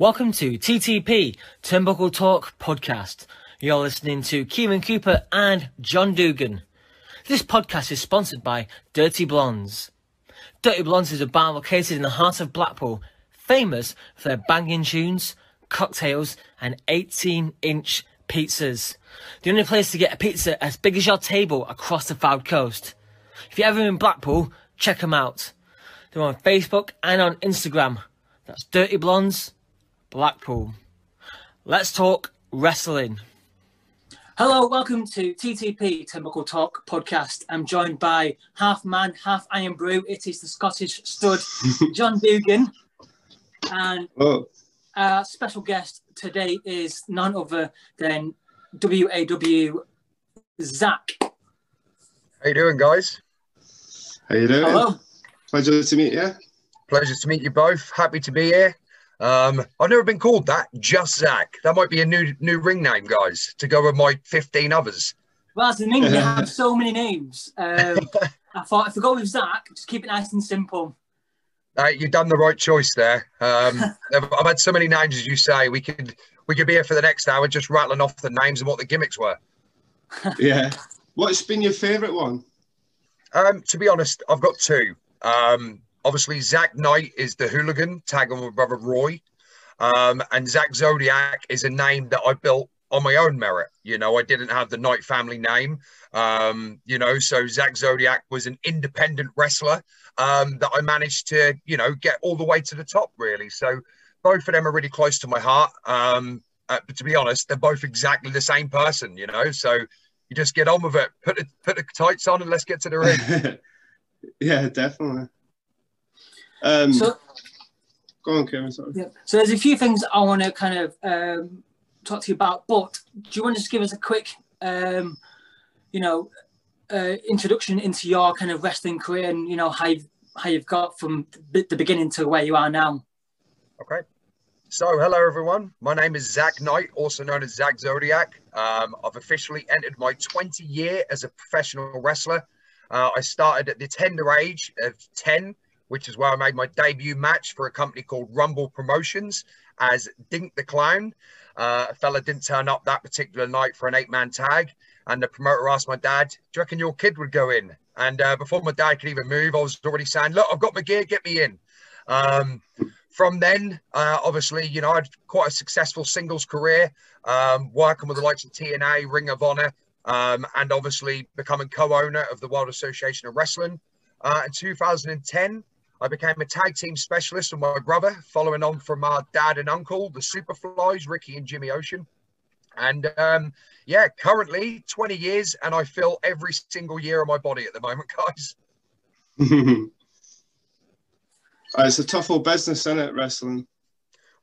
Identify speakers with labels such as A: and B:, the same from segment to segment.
A: Welcome to TTP Turnbuckle Talk podcast. You're listening to Kieran Cooper and John Dugan. This podcast is sponsored by Dirty Blondes. Dirty Blondes is a bar located in the heart of Blackpool, famous for their banging tunes, cocktails, and 18 inch pizzas. The only place to get a pizza as big as your table across the Fylde Coast. If you're ever in Blackpool, check them out. They're on Facebook and on Instagram. That's Dirty Blondes Blackpool. Let's talk wrestling. Hello, welcome to TTP Turnbuckle Talk podcast. I'm joined by half man, half Irn-Bru. It is the Scottish stud, John Dugan. And oh. our special guest today is none other than WAW Zach.
B: How you doing, guys?
C: How you doing? Hello. Pleasure to meet you.
B: Pleasure to meet you both. Happy to be here. Um, I've never been called that. Just Zach. That might be a new new ring name, guys, to go with my 15 others.
A: Well, that's the thing. You have so many names. Um, I thought if we go with Zach, just keep it nice and simple.
B: Uh, you've done the right choice there. Um, I've, I've, had so many names, as you say. We could we could be here for the next hour, just rattling off the names and what the gimmicks were.
C: yeah. What's been your favourite one?
B: Um, to be honest, I've got two. Um, Obviously, Zach Knight is the hooligan, tag on with brother Roy. Um, and Zach Zodiac is a name that I built on my own merit. You know, I didn't have the Knight family name. Um, you know, so Zach Zodiac was an independent wrestler um, that I managed to, you know, get all the way to the top, really. So both of them are really close to my heart. Um, uh, but to be honest, they're both exactly the same person, you know. So you just get on with it, put the, put the tights on, and let's get to the ring.
C: yeah, definitely. Um, so, go on, Kevin. Sorry.
A: Yeah. So there's a few things I want to kind of um, talk to you about, but do you want to just give us a quick, um, you know, uh, introduction into your kind of wrestling career and you know how you've, how you've got from the beginning to where you are now?
B: Okay. So, hello everyone. My name is Zach Knight, also known as Zach Zodiac. Um, I've officially entered my 20 year as a professional wrestler. Uh, I started at the tender age of 10 which is where I made my debut match for a company called Rumble Promotions as Dink the Clown. Uh, a fella didn't turn up that particular night for an eight man tag. And the promoter asked my dad, Do you reckon your kid would go in? And uh, before my dad could even move, I was already saying, Look, I've got my gear, get me in. Um, from then, uh, obviously, you know, I had quite a successful singles career, um, working with the likes of TNA, Ring of Honor, um, and obviously becoming co owner of the World Association of Wrestling. Uh, in 2010, I became a tag team specialist with my brother, following on from our dad and uncle, the Superflies, Ricky and Jimmy Ocean. And um, yeah, currently 20 years, and I feel every single year of my body at the moment, guys.
C: it's a tough old business, isn't it, wrestling?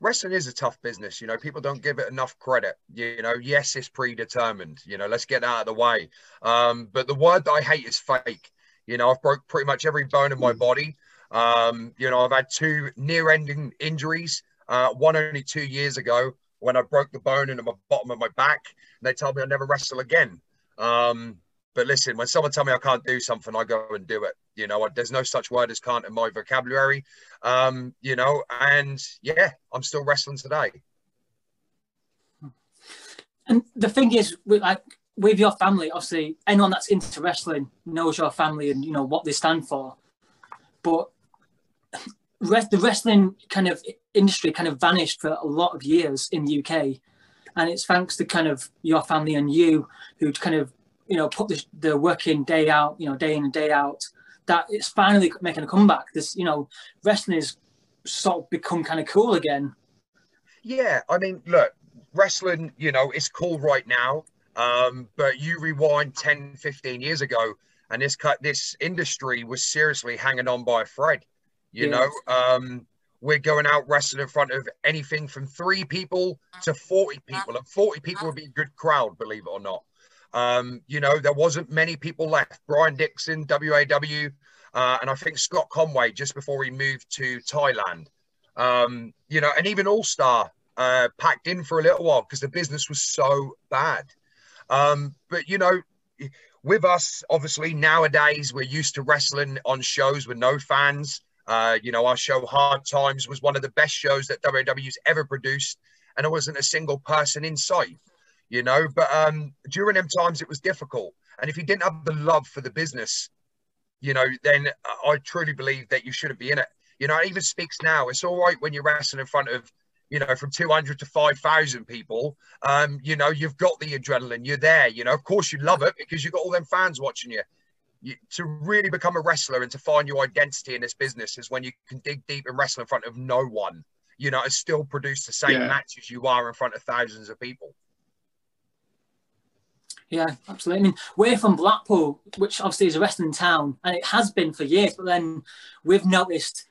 B: Wrestling is a tough business. You know, people don't give it enough credit. You know, yes, it's predetermined. You know, let's get that out of the way. Um, but the word that I hate is fake. You know, I've broke pretty much every bone in my mm. body. Um, you know, I've had two near-ending injuries. Uh, one only two years ago when I broke the bone in the bottom of my back. And they told me I'd never wrestle again. Um, but listen, when someone tell me I can't do something, I go and do it. You know, there's no such word as can't in my vocabulary. Um, you know, and yeah, I'm still wrestling today.
A: And the thing is, with like with your family, obviously, anyone that's into wrestling knows your family and you know what they stand for. But the wrestling kind of industry kind of vanished for a lot of years in the UK, and it's thanks to kind of your family and you who kind of you know put the, the work in day out, you know day in and day out. That it's finally making a comeback. This you know wrestling has sort of become kind of cool again.
B: Yeah, I mean, look, wrestling, you know, it's cool right now. Um, but you rewind 10, 15 years ago, and this cut this industry was seriously hanging on by a thread. You know, um, we're going out wrestling in front of anything from three people to 40 people. And 40 people would be a good crowd, believe it or not. Um, you know, there wasn't many people left. Brian Dixon, WAW, uh, and I think Scott Conway just before he moved to Thailand. Um, you know, and even All Star uh, packed in for a little while because the business was so bad. Um, but you know, with us, obviously nowadays we're used to wrestling on shows with no fans. Uh, you know, our show Hard Times was one of the best shows that WAW's ever produced, and there wasn't a single person in sight. You know, but um, during them times it was difficult, and if you didn't have the love for the business, you know, then I truly believe that you shouldn't be in it. You know, it even speaks now. It's all right when you're wrestling in front of you know, from 200 to 5,000 people, um, you know, you've got the adrenaline, you're there, you know, of course you love it because you've got all them fans watching you. You. To really become a wrestler and to find your identity in this business is when you can dig deep and wrestle in front of no one, you know, and still produce the same yeah. matches you are in front of thousands of people.
A: Yeah, absolutely. I mean, we're from Blackpool, which obviously is a wrestling town, and it has been for years. But then we've noticed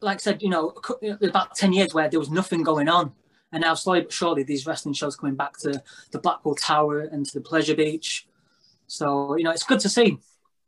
A: like I said, you know, about 10 years where there was nothing going on. And now, slowly but surely, these wrestling shows coming back to the Blackpool Tower and to the Pleasure Beach. So, you know, it's good to see.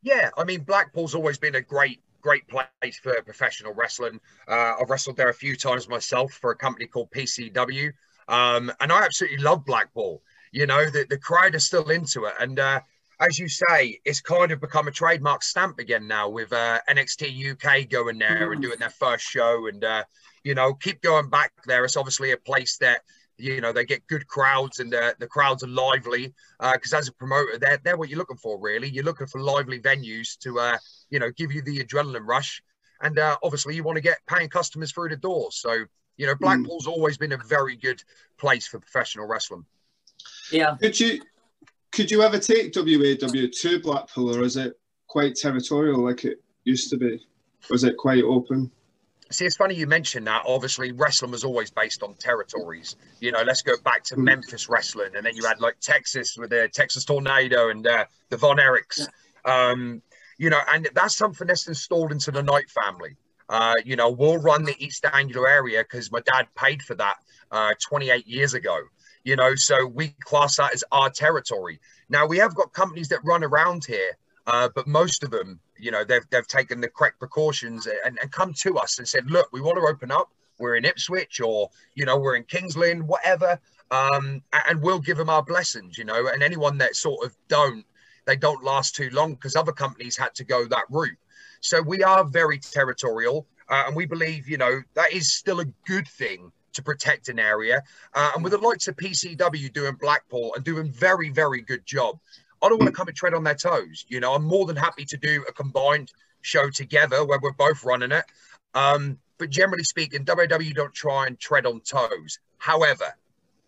B: Yeah, I mean, Blackpool's always been a great, great place for professional wrestling. Uh, I've wrestled there a few times myself for a company called PCW. Um, and I absolutely love Blackpool. You know, the, the crowd is still into it. And, uh, as you say, it's kind of become a trademark stamp again now with uh, NXT UK going there mm. and doing their first show. And, uh, you know, keep going back there. It's obviously a place that, you know, they get good crowds and uh, the crowds are lively. Because uh, as a promoter, they're, they're what you're looking for, really. You're looking for lively venues to, uh, you know, give you the adrenaline rush. And uh, obviously, you want to get paying customers through the door. So, you know, mm. Blackpool's mm. always been a very good place for professional wrestling.
A: Yeah.
C: Could you could you ever take WAW to Blackpool, or is it quite territorial like it used to be? Or is it quite open?
B: See, it's funny you mentioned that. Obviously, wrestling was always based on territories. You know, let's go back to mm. Memphis wrestling, and then you had like Texas with the Texas Tornado and uh, the Von Erichs. Um, you know, and that's something that's installed into the Knight family. Uh, you know, we'll run the East Anglia area because my dad paid for that uh, 28 years ago you know, so we class that as our territory. Now we have got companies that run around here, uh, but most of them, you know, they've they've taken the correct precautions and, and come to us and said, look, we want to open up. We're in Ipswich or you know we're in King's Lynn, whatever, um, and we'll give them our blessings, you know. And anyone that sort of don't, they don't last too long because other companies had to go that route. So we are very territorial, uh, and we believe, you know, that is still a good thing to protect an area. Uh, and with the likes of PCW doing Blackpool and doing very, very good job, I don't want to come and tread on their toes. You know, I'm more than happy to do a combined show together where we're both running it. Um, but generally speaking, WAW don't try and tread on toes. However,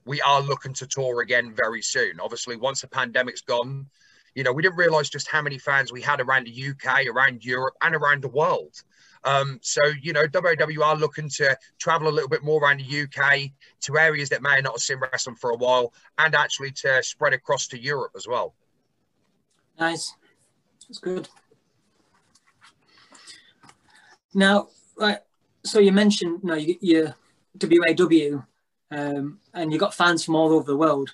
B: we are looking to tour again very soon. Obviously, once the pandemic's gone, you know, we didn't realize just how many fans we had around the UK, around Europe, and around the world. Um, so, you know, WAW are looking to travel a little bit more around the UK to areas that may not have seen wrestling for a while and actually to spread across to Europe as well.
A: Nice. That's good. Now, right, so you mentioned, you know, you, you WAW, um, and you've got fans from all over the world.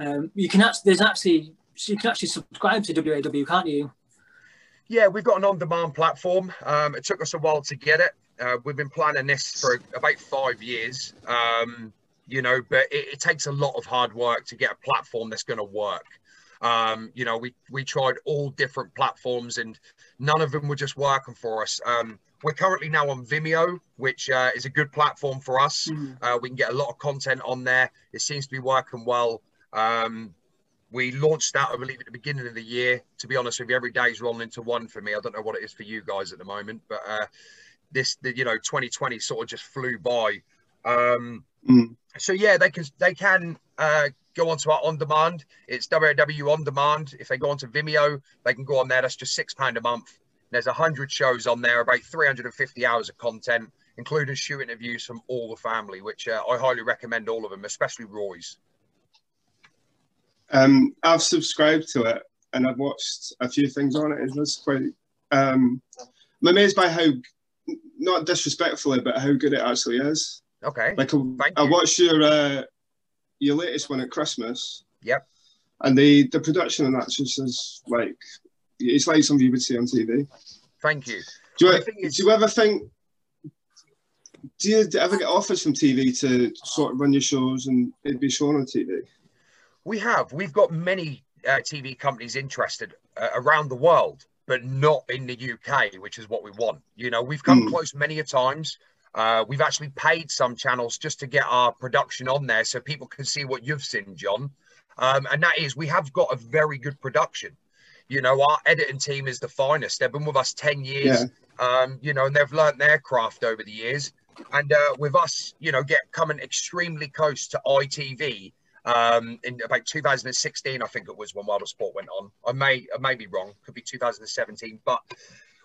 A: Um, you can actually, there's actually, you can actually subscribe to WAW, can't you?
B: Yeah, we've got an on-demand platform. Um, it took us a while to get it. Uh, we've been planning this for about five years. Um, you know, but it, it, takes a lot of hard work to get a platform that's going to work. Um, you know, we we tried all different platforms and none of them were just working for us. Um, we're currently now on Vimeo, which uh, is a good platform for us. Mm. Uh, we can get a lot of content on there. It seems to be working well. Um, we launched that, I believe, at the beginning of the year. To be honest with you, every day is rolling into one for me. I don't know what it is for you guys at the moment, but uh, this, the, you know, 2020 sort of just flew by. Um, mm. So yeah, they can they can uh, go onto our on demand. It's WAW on demand. If they go onto Vimeo, they can go on there. That's just six pound a month. There's a hundred shows on there, about 350 hours of content, including shoot interviews from all the family, which uh, I highly recommend all of them, especially Roy's.
C: Um, I've subscribed to it and I've watched a few things on it. It was quite. Um, I'm amazed by how, not disrespectfully, but how good it actually is.
B: Okay.
C: Like I, I watched your uh, your latest one at Christmas.
B: Yep.
C: And the the production and that just is like it's like something you would see on TV.
B: Thank you.
C: Do you, do you ever think? Do you ever get offers from TV to sort of run your shows and it'd be shown on TV?
B: We have. We've got many uh, TV companies interested uh, around the world. but not in the UK, which is what we want. You know, we've come mm. close many a times. Uh, we've actually paid some channels just to get our production on there so people can see what you've seen, John. Um, and that is, we have got a very good production. You know, our editing team is the finest. They've been with us 10 years, yeah. um, you know, and they've learned their craft over the years. And uh, with us, you know, get coming extremely close to ITV um, in about 2016, I think it was when of Sport went on. I may, I may be wrong, could be 2017, but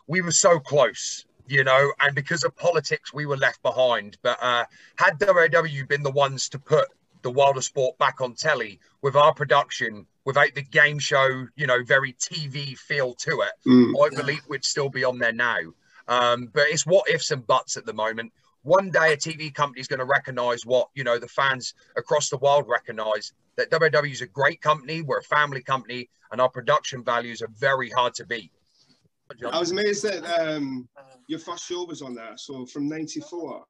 B: we were so close you know, and because of politics, we were left behind. But uh, had WAW been the ones to put the World of Sport back on telly with our production, without the game show, you know, very TV feel to it, mm. I believe we'd still be on there now. Um, but it's what ifs and buts at the moment. One day, a TV company is going to recognize what you know the fans across the world recognize that WAW is a great company. We're a family company, and our production values are very hard to beat.
C: I was amazed that um, your first show was on there. So from '94.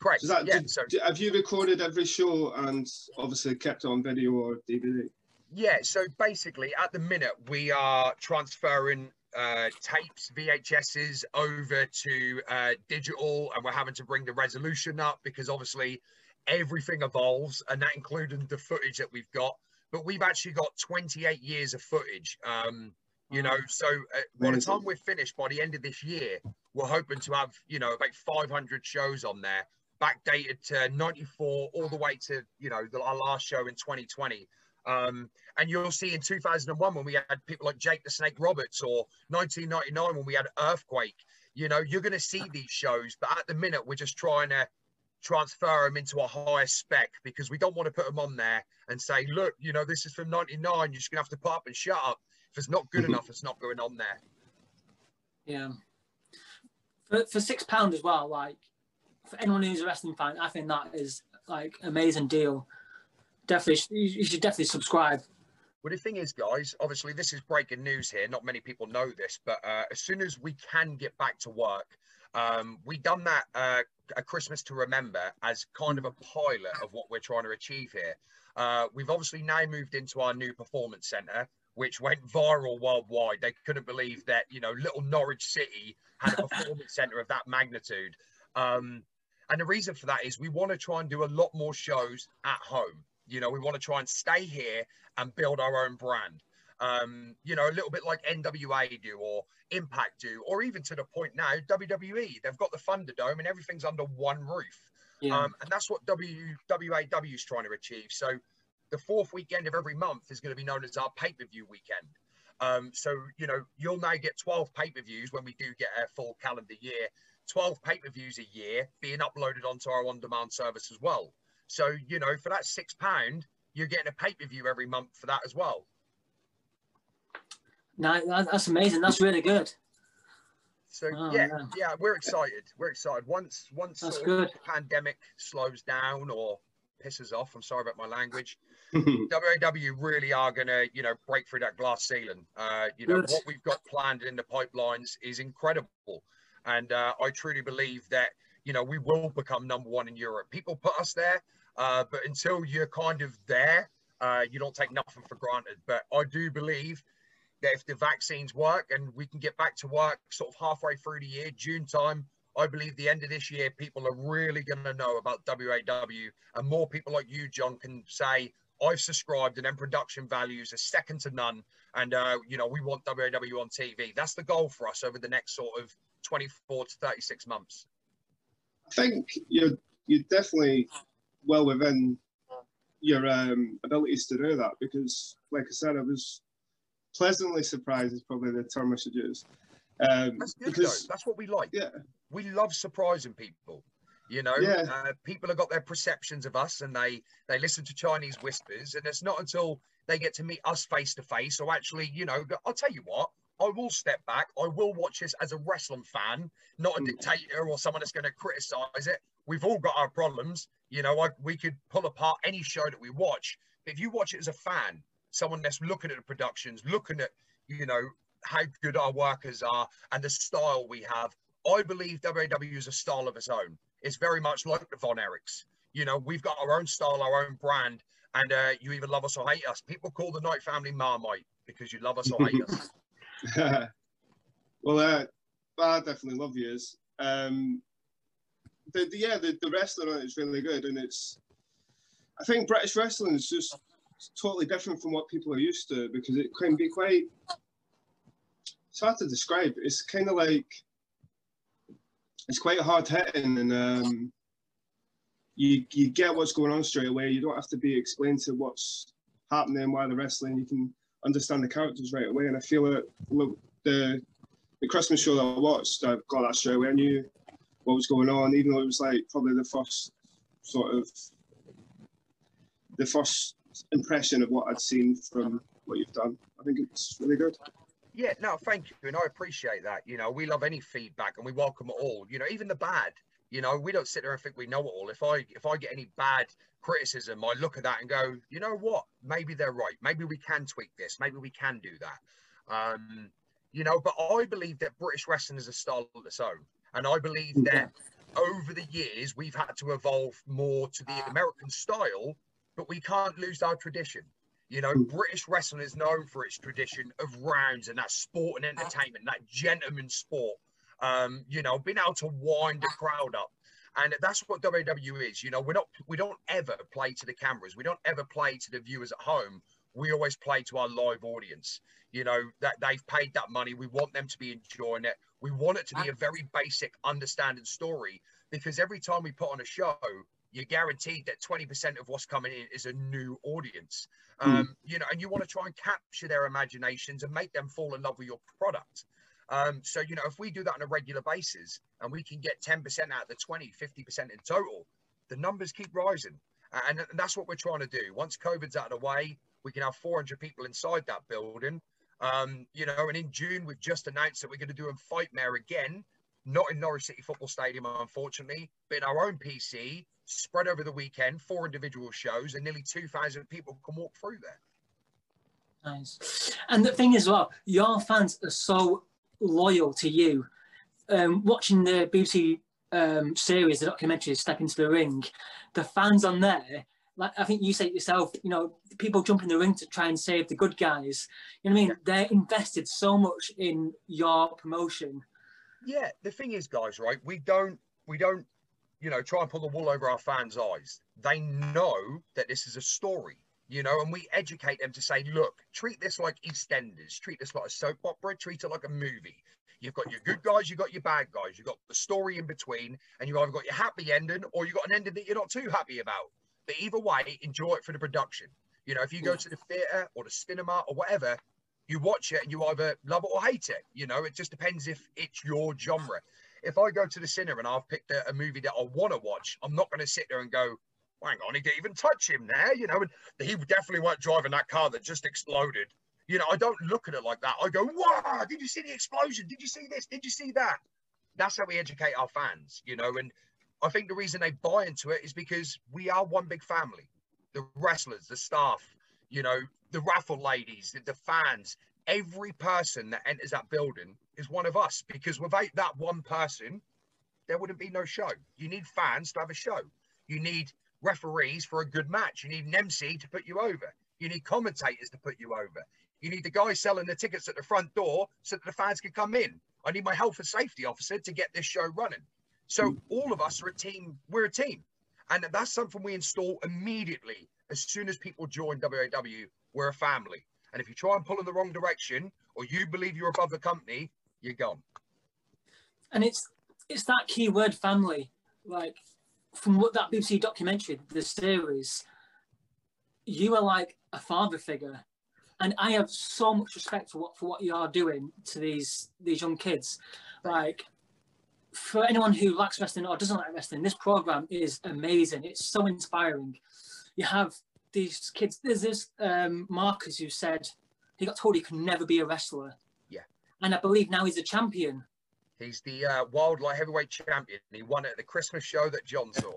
B: Correct.
C: that, yeah, did, so, have you recorded every show and obviously kept on video or DVD?
B: Yeah. So basically, at the minute, we are transferring uh, tapes, VHSs over to uh, digital, and we're having to bring the resolution up because obviously everything evolves, and that including the footage that we've got. But we've actually got 28 years of footage. Um, you know, so uh, by the time we're finished by the end of this year, we're hoping to have, you know, about 500 shows on there, backdated to 94 all the way to, you know, the, our last show in 2020. Um, and you'll see in 2001 when we had people like Jake the Snake Roberts or 1999 when we had Earthquake, you know, you're going to see these shows. But at the minute, we're just trying to transfer them into a higher spec because we don't want to put them on there and say, look, you know, this is from 99. You're just going to have to pop up and shut up. If it's not good enough, it's not going on there.
A: Yeah. For, for six pounds as well, like for anyone who's a wrestling fan, I think that is like amazing deal. Definitely, you should definitely subscribe.
B: Well, the thing is, guys, obviously this is breaking news here. Not many people know this, but uh, as soon as we can get back to work, um, we done that uh, a Christmas to remember as kind of a pilot of what we're trying to achieve here. Uh, we've obviously now moved into our new performance center, which went viral worldwide. They couldn't believe that, you know, little Norwich City had a performance center of that magnitude. Um, and the reason for that is we want to try and do a lot more shows at home. You know, we want to try and stay here and build our own brand. Um, you know, a little bit like NWA do or Impact do, or even to the point now, WWE. They've got the Thunderdome and everything's under one roof. Yeah. Um, and that's what WWAW is trying to achieve. So the fourth weekend of every month is going to be known as our pay-per-view weekend. Um, so, you know, you'll now get 12 pay-per-views when we do get a full calendar year, 12 pay-per-views a year being uploaded onto our on-demand service as well. So, you know, for that six pound, you're getting a pay-per-view every month for that as well.
A: No, that's amazing. That's really good.
B: So oh, yeah, man. yeah, we're excited. We're excited. Once once the pandemic slows down or pisses off, I'm sorry about my language. WAW really are going to, you know, break through that glass ceiling. Uh, you know, what we've got planned in the pipelines is incredible. And uh, I truly believe that, you know, we will become number one in Europe. People put us there, uh, but until you're kind of there, uh, you don't take nothing for granted. But I do believe that if the vaccines work and we can get back to work sort of halfway through the year, June time, I believe the end of this year, people are really going to know about WAW, and more people like you, John, can say, I've subscribed, and then production values are second to none. And, uh, you know, we want WAW on TV. That's the goal for us over the next sort of 24 to 36 months.
C: I think you're, you're definitely well within your um, abilities to do that because, like I said, I was pleasantly surprised, is probably the term I should use.
B: Um, that's good, because, though. That's what we like.
C: Yeah.
B: We love surprising people. You know, yeah. uh, people have got their perceptions of us and they they listen to Chinese whispers, and it's not until they get to meet us face to face or actually, you know, I'll tell you what, I will step back. I will watch this as a wrestling fan, not a mm. dictator or someone that's going to criticize it. We've all got our problems. You know, I, we could pull apart any show that we watch. But if you watch it as a fan, someone that's looking at the productions, looking at, you know, how good our workers are and the style we have, I believe WAW is a style of its own. It's very much like the Von Erichs. You know, we've got our own style, our own brand, and uh, you either love us or hate us. People call the Knight family Marmite because you love us or hate us.
C: Well, uh, I definitely love yours. Um, the, the, yeah, the, the wrestling on it is really good, and it's. I think British wrestling is just totally different from what people are used to because it can be quite. It's hard to describe. It's kind of like. It's quite hard hitting, and um, you you get what's going on straight away. You don't have to be explained to what's happening while the wrestling. You can understand the characters right away, and I feel that look, the the Christmas show that I watched, I got that straight away. I knew what was going on, even though it was like probably the first sort of the first impression of what I'd seen from what you've done. I think it's really good.
B: Yeah, no, thank you, and I appreciate that. You know, we love any feedback and we welcome it all. You know, even the bad. You know, we don't sit there and think we know it all. If I if I get any bad criticism, I look at that and go, you know what? Maybe they're right. Maybe we can tweak this. Maybe we can do that. Um, you know, but I believe that British wrestling is a style of its own. And I believe that over the years, we've had to evolve more to the American style, but we can't lose our tradition. You know, British wrestling is known for its tradition of rounds and that sport and entertainment, that gentleman sport. Um, you know, being able to wind the crowd up. And that's what WWE is. You know, we're not we don't ever play to the cameras. We don't ever play to the viewers at home. We always play to our live audience. You know, that they've paid that money. We want them to be enjoying it. We want it to be a very basic understanding story because every time we put on a show, you're guaranteed that 20% of what's coming in is a new audience. Hmm. Um, you know, and you want to try and capture their imaginations and make them fall in love with your product. Um, so, you know, if we do that on a regular basis and we can get 10% out of the 20, 50% in total, the numbers keep rising. And, and that's what we're trying to do. Once COVID's out of the way, we can have 400 people inside that building um, you know, and in June, we've just announced that we're going to do a fight Fightmare again, not in Norwich City Football Stadium, unfortunately, but in our own PC, spread over the weekend, four individual shows, and nearly 2,000 people can walk through there.
D: Nice. And the thing is, well, your fans are so loyal to you. Um, watching the BBC um, series, the documentary Step into the Ring, the fans on there like I think you say it yourself, you know, people jump in the ring to try and save the good guys. You know what I mean? They're invested so much in your promotion.
B: Yeah, the thing is, guys, right? We don't, we don't, you know, try and pull the wool over our fans' eyes. They know that this is a story, you know, and we educate them to say, look, treat this like EastEnders, treat this like a soap opera, treat it like a movie. You've got your good guys, you've got your bad guys, you've got the story in between, and you've either got your happy ending or you've got an ending that you're not too happy about. But either way, enjoy it for the production. You know, if you go to the theatre or the cinema or whatever, you watch it and you either love it or hate it. You know, it just depends if it's your genre. If I go to the cinema and I've picked a, a movie that I want to watch, I'm not going to sit there and go, hang on, he didn't even touch him there. You know, and he definitely weren't driving that car that just exploded. You know, I don't look at it like that. I go, wow, did you see the explosion? Did you see this? Did you see that? That's how we educate our fans, you know, and I think the reason they buy into it is because we are one big family. The wrestlers, the staff, you know, the raffle ladies, the, the fans, every person that enters that building is one of us because without that one person, there wouldn't be no show. You need fans to have a show. You need referees for a good match. You need an MC to put you over. You need commentators to put you over. You need the guy selling the tickets at the front door so that the fans can come in. I need my health and safety officer to get this show running. So hmm. all of us are a team. We're a team. And that's something we install immediately. As soon as people join WAW, we're a family. And if you try and pull in the wrong direction or you believe you're above the company, you're gone.
D: And it's it's that key word family. Like from what that BBC documentary, the series, you are like a father figure. And I have so much respect for what for what you are doing to these these young kids. Like for anyone who likes wrestling or doesn't like wrestling, this program is amazing. It's so inspiring. You have these kids. There's this um, Marcus who said he got told he could never be a wrestler.
B: Yeah.
D: And I believe now he's a champion.
B: He's the uh, World Light Heavyweight Champion. He won it at the Christmas show that John saw.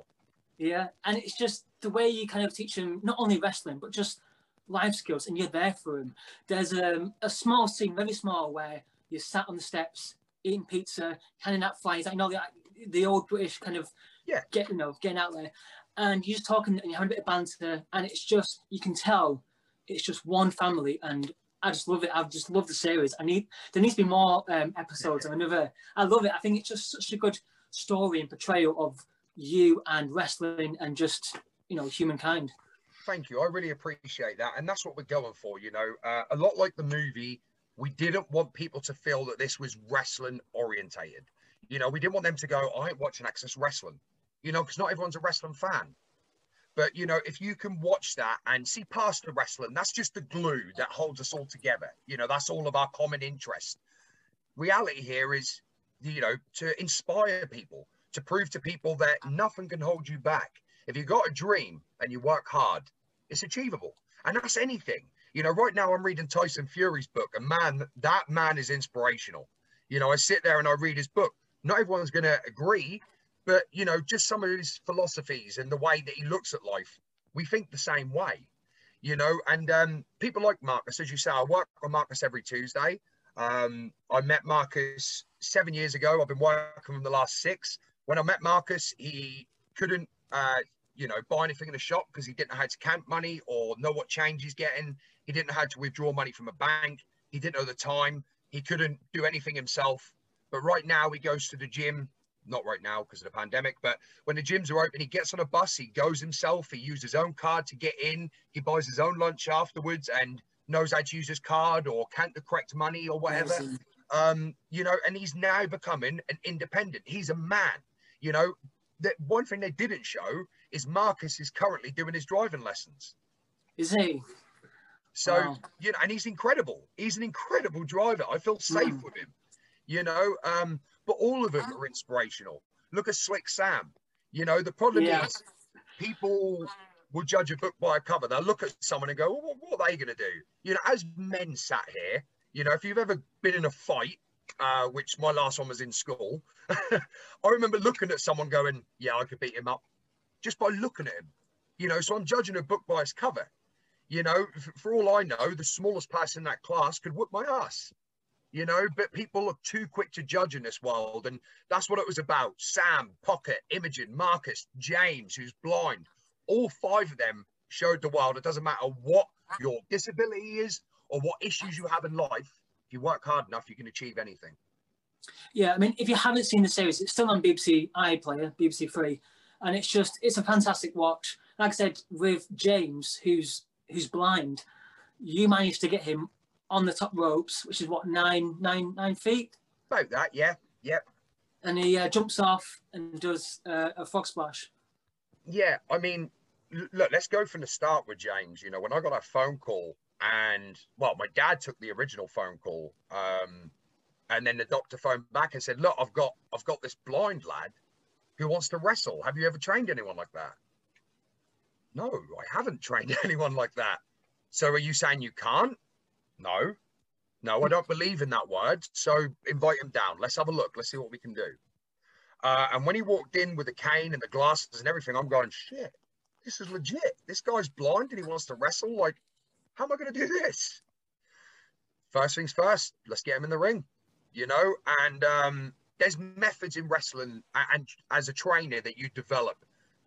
D: Yeah, and it's just the way you kind of teach him not only wrestling but just life skills, and you're there for him. There's um, a small scene, very small, where you're sat on the steps eating pizza, handing out flyers. I know the, the old British kind of
B: yeah,
D: get you know getting out there, and you're just talking and you're having a bit of banter, and it's just you can tell it's just one family, and I just love it. I've just loved the series. I need there needs to be more um, episodes of another. I love it. I think it's just such a good story and portrayal of you and wrestling and just you know humankind.
B: Thank you. I really appreciate that, and that's what we're going for. You know, uh, a lot like the movie, we didn't want people to feel that this was wrestling orientated. You know, we didn't want them to go, "I ain't watching Access Wrestling," you know, because not everyone's a wrestling fan. But you know, if you can watch that and see past the wrestling, that's just the glue that holds us all together. You know, that's all of our common interest. Reality here is, you know, to inspire people, to prove to people that nothing can hold you back. If you've got a dream and you work hard, it's achievable. And that's anything. You know, right now I'm reading Tyson Fury's book, and man, that man is inspirational. You know, I sit there and I read his book. Not everyone's going to agree, but you know, just some of his philosophies and the way that he looks at life, we think the same way. You know, and um, people like Marcus, as you say, I work with Marcus every Tuesday. Um, I met Marcus seven years ago. I've been working with him the last six. When I met Marcus, he couldn't, uh, you know, buy anything in the shop because he didn't know how to count money or know what change he's getting. He didn't know how to withdraw money from a bank. He didn't know the time. He couldn't do anything himself. But right now, he goes to the gym not right now because of the pandemic, but when the gyms are open, he gets on a bus, he goes himself, he uses his own card to get in, he buys his own lunch afterwards and knows how to use his card or count the correct money or whatever. Um, you know, and he's now becoming an independent. He's a man, you know. That one thing they didn't show is Marcus is currently doing his driving lessons.
D: Is he?
B: So, wow. you know, and he's incredible. He's an incredible driver. I feel safe mm. with him. You know, um, but all of them are inspirational. Look at Slick Sam. You know, the problem yeah. is people will judge a book by a cover. They'll look at someone and go, well, what are they going to do? You know, as men sat here, you know, if you've ever been in a fight, uh, which my last one was in school, I remember looking at someone going, yeah, I could beat him up just by looking at him. You know, so I'm judging a book by its cover. You know, for all I know, the smallest person in that class could whip my ass you know, but people are too quick to judge in this world. And that's what it was about. Sam, Pocket, Imogen, Marcus, James, who's blind, all five of them showed the world it doesn't matter what your disability is or what issues you have in life. If you work hard enough, you can achieve anything.
D: Yeah, I mean, if you haven't seen the series, it's still on BBC iPlayer, BBC Three, and it's just it's a fantastic watch. Like I said, with James, who's who's blind, you managed to get him on the top ropes, which is what nine nine nine feet.
B: About that, yeah, yep.
D: And he uh, jumps off and does uh, a frog splash.
B: Yeah, I mean, look, let's go from the start with James. You know, when I got a phone call, and well, my dad took the original phone call, um, and then the doctor phoned back and said, "Look, I've got I've got this blind lad who wants to wrestle. Have you ever trained anyone like that?" No, I haven't trained anyone like that. So are you saying you can't? No, no, I don't believe in that word. So invite him down. Let's have a look. Let's see what we can do. Uh, and when he walked in with the cane and the glasses and everything, I'm going, shit, this is legit. This guy's blind and he wants to wrestle. Like, how am I going to do this? First things first, let's get him in the ring, you know? And um, there's methods in wrestling and, and as a trainer that you develop,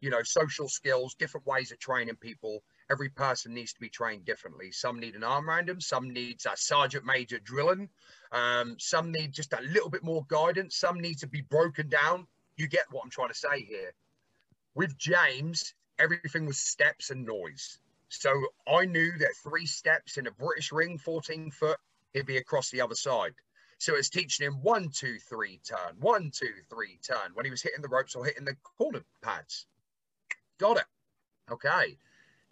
B: you know, social skills, different ways of training people every person needs to be trained differently. Some need an arm around them, some needs a sergeant major drilling, um, some need just a little bit more guidance, some need to be broken down. You get what I'm trying to say here. With James, everything was steps and noise. So I knew that three steps in a British ring, 14 foot, he'd be across the other side. So it's teaching him one, two, three, turn, one, two, three, turn when he was hitting the ropes or hitting the corner pads. Got it. Okay.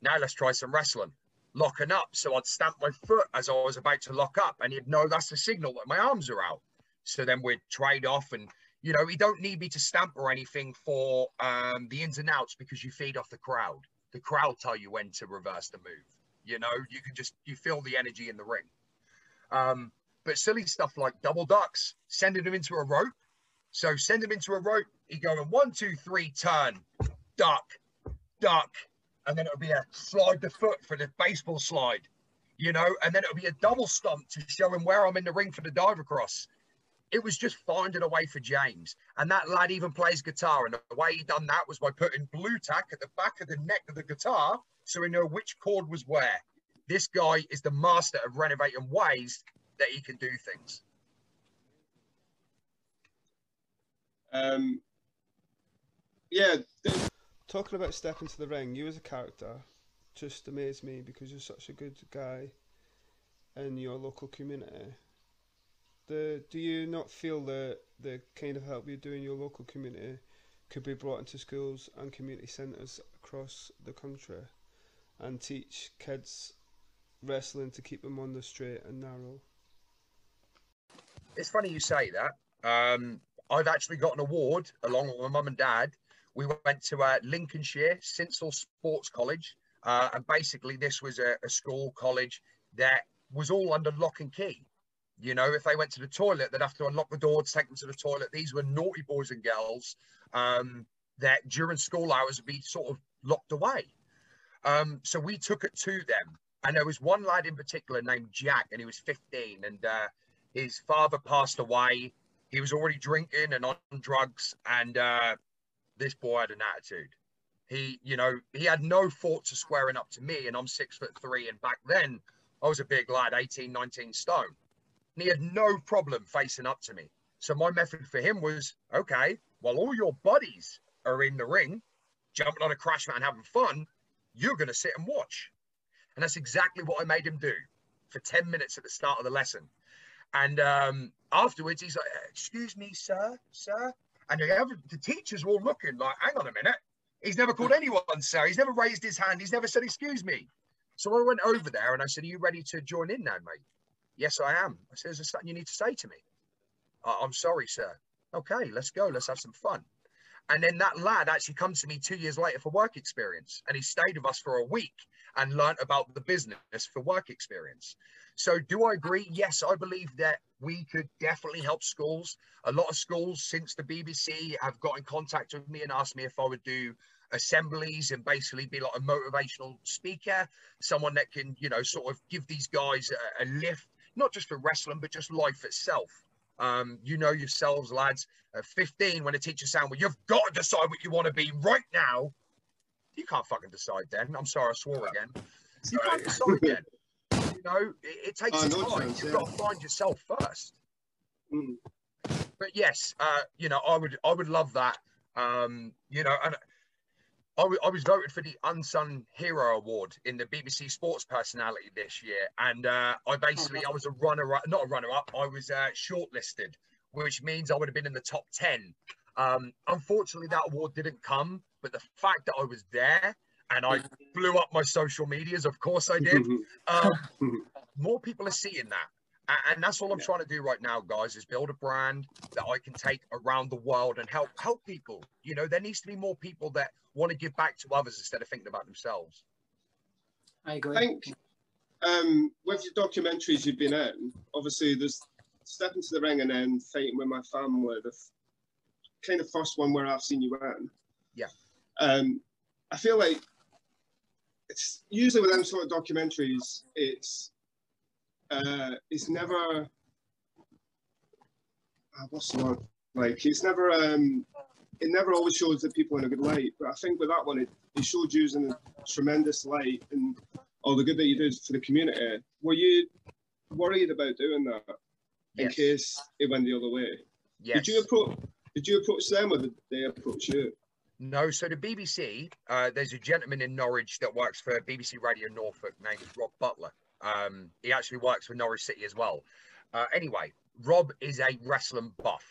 B: Now let's try some wrestling. Locking up. So I'd stamp my foot as I was about to lock up, and he'd know that's the signal that my arms are out. So then we'd trade off, and you know, you don't need me to stamp or anything for um, the ins and outs because you feed off the crowd. The crowd tell you when to reverse the move. You know, you can just you feel the energy in the ring. Um, but silly stuff like double ducks, sending him into a rope. So send him into a rope. He going one, two, three, turn, duck, duck, and then it'll be a slide the foot for the baseball slide, you know, and then it'll be a double stomp to show him where I'm in the ring for the dive across. It was just finding a way for James. And that lad even plays guitar. And the way he done that was by putting Blu Tack at the back of the neck of the guitar so he know which chord was where. this guy is the master of renovating ways that he can do things.
C: Um, yeah. Talking about Step into the Ring, you as a character just amazed me because you're such a good guy in your local community. The, do you not feel that the kind of help you do in your local community could be brought into schools and community centres across the country and teach kids wrestling to keep them on the straight and narrow?
B: It's funny you say that. Um, I've actually got an award along with my mum and dad. We went to uh, Lincolnshire Sincil Sports College, uh, and basically this was a, a school college that was all under lock and key. You know, if they went to the toilet, they'd have to unlock the door to take them to the toilet. These were naughty boys and girls um, that during school hours would be sort of locked away. Um, so we took it to them. And there was one lad in particular named Jack, and he was 15, and uh, his father passed away. He was already drinking and on drugs, and uh, this boy had an attitude. He, you know, he had no thoughts of squaring up to me, and I'm six foot three, and back then I was a big lad, 18, 19 stone. And he had no problem facing up to me. So my method for him was, okay, while all your buddies are in the ring, jumping on a crash mat and having fun, you're going to sit and watch. And that's exactly what I made him do for 10 minutes at the start of the lesson. And um, afterwards, he's like, excuse me, sir, sir. And the, the teachers were all looking like, hang on a minute. He's never called anyone, sir. He's never raised his hand. He's never said, excuse me. So I went over there and I said, are you ready to join in now, mate? Yes, I am. I said, is there something you need to say to me? Uh, I'm sorry, sir. Okay, let's go. Let's have some fun. And then that lad actually comes to me two years later for work experience. And he stayed with us for a week and learned about the business for work experience. So, do I agree? Yes, I believe that we could definitely help schools. A lot of schools since the BBC have got in contact with me and asked me if I would do assemblies and basically be like a motivational speaker, someone that can, you know, sort of give these guys a, a lift, not just for wrestling, but just life itself. Um, you know yourselves, lads. At 15, when a teacher saying, "Well, you've got to decide what you want to be right now," you can't fucking decide then. I'm sorry, I swore again. You can't decide then. You know, it, it takes oh, time. Chance, You've yeah. got to find yourself first. Mm. But yes, uh, you know, I would, I would love that. Um, you know, and I, was voted for the Unsung Hero Award in the BBC Sports Personality this year, and uh, I basically I was a runner up, not a runner up. I was uh, shortlisted, which means I would have been in the top ten. Um, unfortunately, that award didn't come, but the fact that I was there and I blew up my social medias, of course I did. Um, more people are seeing that, and that's all I'm yeah. trying to do right now, guys, is build a brand that I can take around the world and help help people. You know, there needs to be more people that want to give back to others instead of thinking about themselves.
D: I agree.
C: I think um, with your documentaries you've been in, obviously there's Step into the Ring and then fighting with my family. The f- kind of first one where I've seen you in.
B: Yeah.
C: Um, I feel like it's usually with them sort of documentaries, it's uh, it's never uh, what's the word? Like it's never um, it never always shows the people in a good light. But I think with that one, it, it showed you in a tremendous light and all the good that you did for the community. Were you worried about doing that in case it went the other way?
B: Yes.
C: Did you approach? Did you approach them, or did they approach you?
B: No, so the BBC, uh, there's a gentleman in Norwich that works for BBC Radio Norfolk named Rob Butler. Um, he actually works for Norwich City as well. Uh, anyway, Rob is a wrestling buff.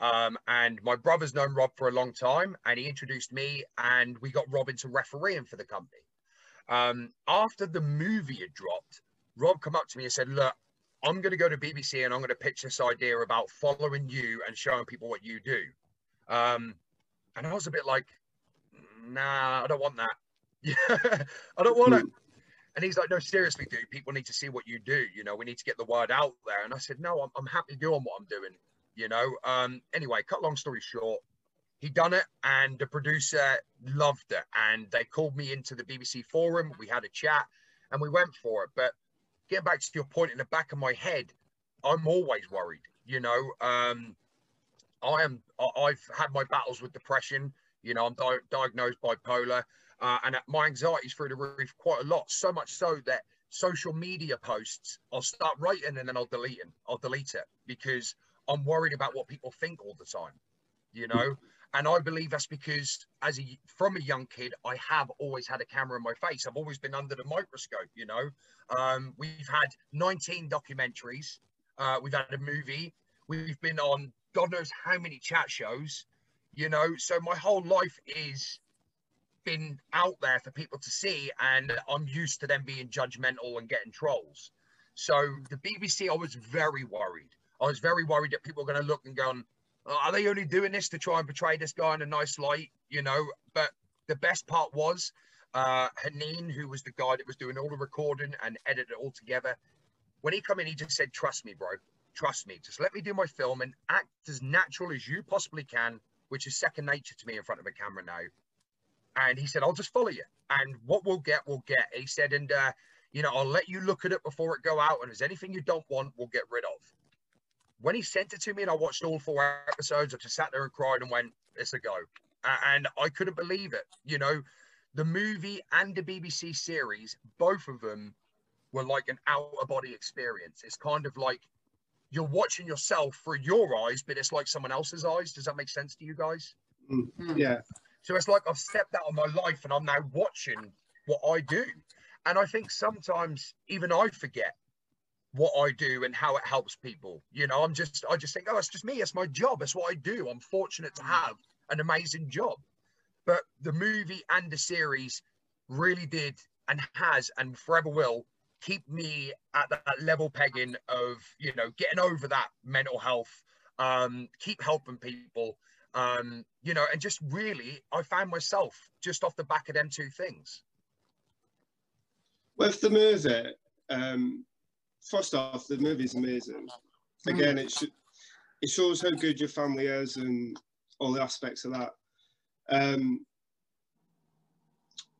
B: Um, and my brother's known Rob for a long time, and he introduced me, and we got Rob into refereeing for the company. Um, after the movie had dropped, Rob come up to me and said, "Look, I'm going to go to BBC and I'm going to pitch this idea about following you and showing people what you do." Um, and I was a bit like, "Nah, I don't want that. I don't want it." And he's like, no, seriously, dude, people need to see what you do. You know, we need to get the word out there. And I said, no, I'm, I'm happy doing what I'm doing. You know, um, anyway, cut long story short, he done it and the producer loved it. And they called me into the BBC forum. We had a chat and we went for it. But getting back to your point in the back of my head, I'm always worried. You know, um, I am, I've had my battles with depression. You know, I'm di- diagnosed bipolar. Uh, and my anxiety is through the roof quite a lot, so much so that social media posts, I'll start writing and then I'll delete them. I'll delete it because I'm worried about what people think all the time, you know. And I believe that's because, as a from a young kid, I have always had a camera in my face. I've always been under the microscope, you know. Um, we've had 19 documentaries. Uh, we've had a movie. We've been on God knows how many chat shows, you know. So my whole life is been out there for people to see, and I'm used to them being judgmental and getting trolls. So the BBC, I was very worried. I was very worried that people were going to look and go, are they only doing this to try and portray this guy in a nice light? You know, but the best part was uh Haneen, who was the guy that was doing all the recording and edited it all together. When he come in, he just said, "Trust me, bro. Trust me. Just let me do my film and act as natural as you possibly can, which is second nature to me in front of a camera now." And he said, "I'll just follow you, and what we'll get, we'll get." He said, "And uh, you know, I'll let you look at it before it go out, and if there's anything you don't want, we'll get rid of." when he sent it to me and I watched all four episodes, I just sat there and cried and went, "It's a go," and I couldn't believe it. You know, the movie and the BBC series, both of them were like an out of body experience. It's kind of like you're watching yourself through your eyes, but it's like someone else's eyes. Does that make sense to you guys?
C: Mm. Yeah.
B: So it's like I've stepped out of my life and I'm now watching what I do. And I think sometimes even I forget what I do and how it helps people. You know, I'm just, I just think, oh, it's just me. It's my job. It's what I do. I'm fortunate to have an amazing job. But the movie and the series really did and has and forever will keep me at that, level pegging of, you know, getting over that mental health, um, keep helping people, um, you know, and just really, I found myself just off the back of them two things.
C: With the movie, um, first off, the movie's amazing. Hmm. Again, it sh- it shows how good your family is and all the aspects of that. Um,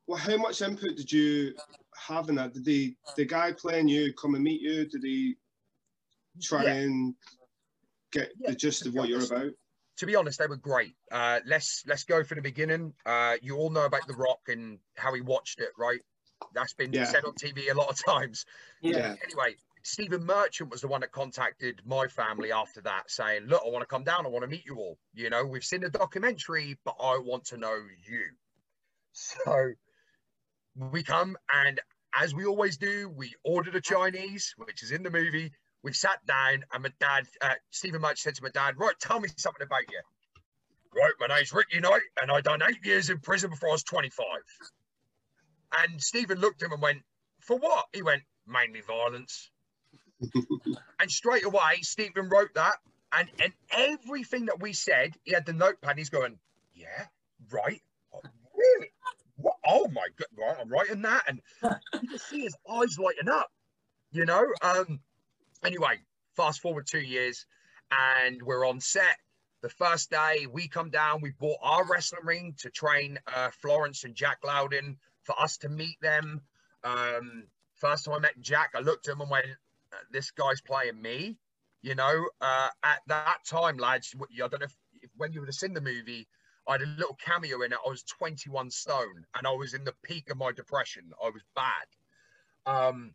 C: well, how much input did you have in that? Did the the guy playing you come and meet you? Did he try yeah. and get yeah. the gist of what you're about?
B: To be honest, they were great. Uh, let's let's go from the beginning. Uh, you all know about The Rock and how he watched it, right? That's been yeah. said on TV a lot of times.
C: Yeah.
B: Anyway, Stephen Merchant was the one that contacted my family after that, saying, "Look, I want to come down. I want to meet you all. You know, we've seen the documentary, but I want to know you." So we come, and as we always do, we ordered a Chinese, which is in the movie. We sat down, and my dad, uh, Stephen Merchant, said to my dad, "Right, tell me something about you." Right, my name's Ricky Knight, and I done eight years in prison before I was 25. And Stephen looked at him and went, "For what?" He went, "Mainly violence." and straight away, Stephen wrote that. And, and everything that we said, he had the notepad. He's going, yeah, right. Oh, really? What? Oh my God. Right, I'm writing that. And you can see his eyes lighting up, you know? Um, anyway, fast forward two years and we're on set. The first day we come down, we bought our wrestling ring to train uh, Florence and Jack Lowden for us to meet them. Um, first time I met Jack, I looked at him and went, this guy's playing me. You know, uh, at that time, lads, I don't know if, if when you would have seen the movie, I had a little cameo in it. I was 21 stone and I was in the peak of my depression. I was bad. Um,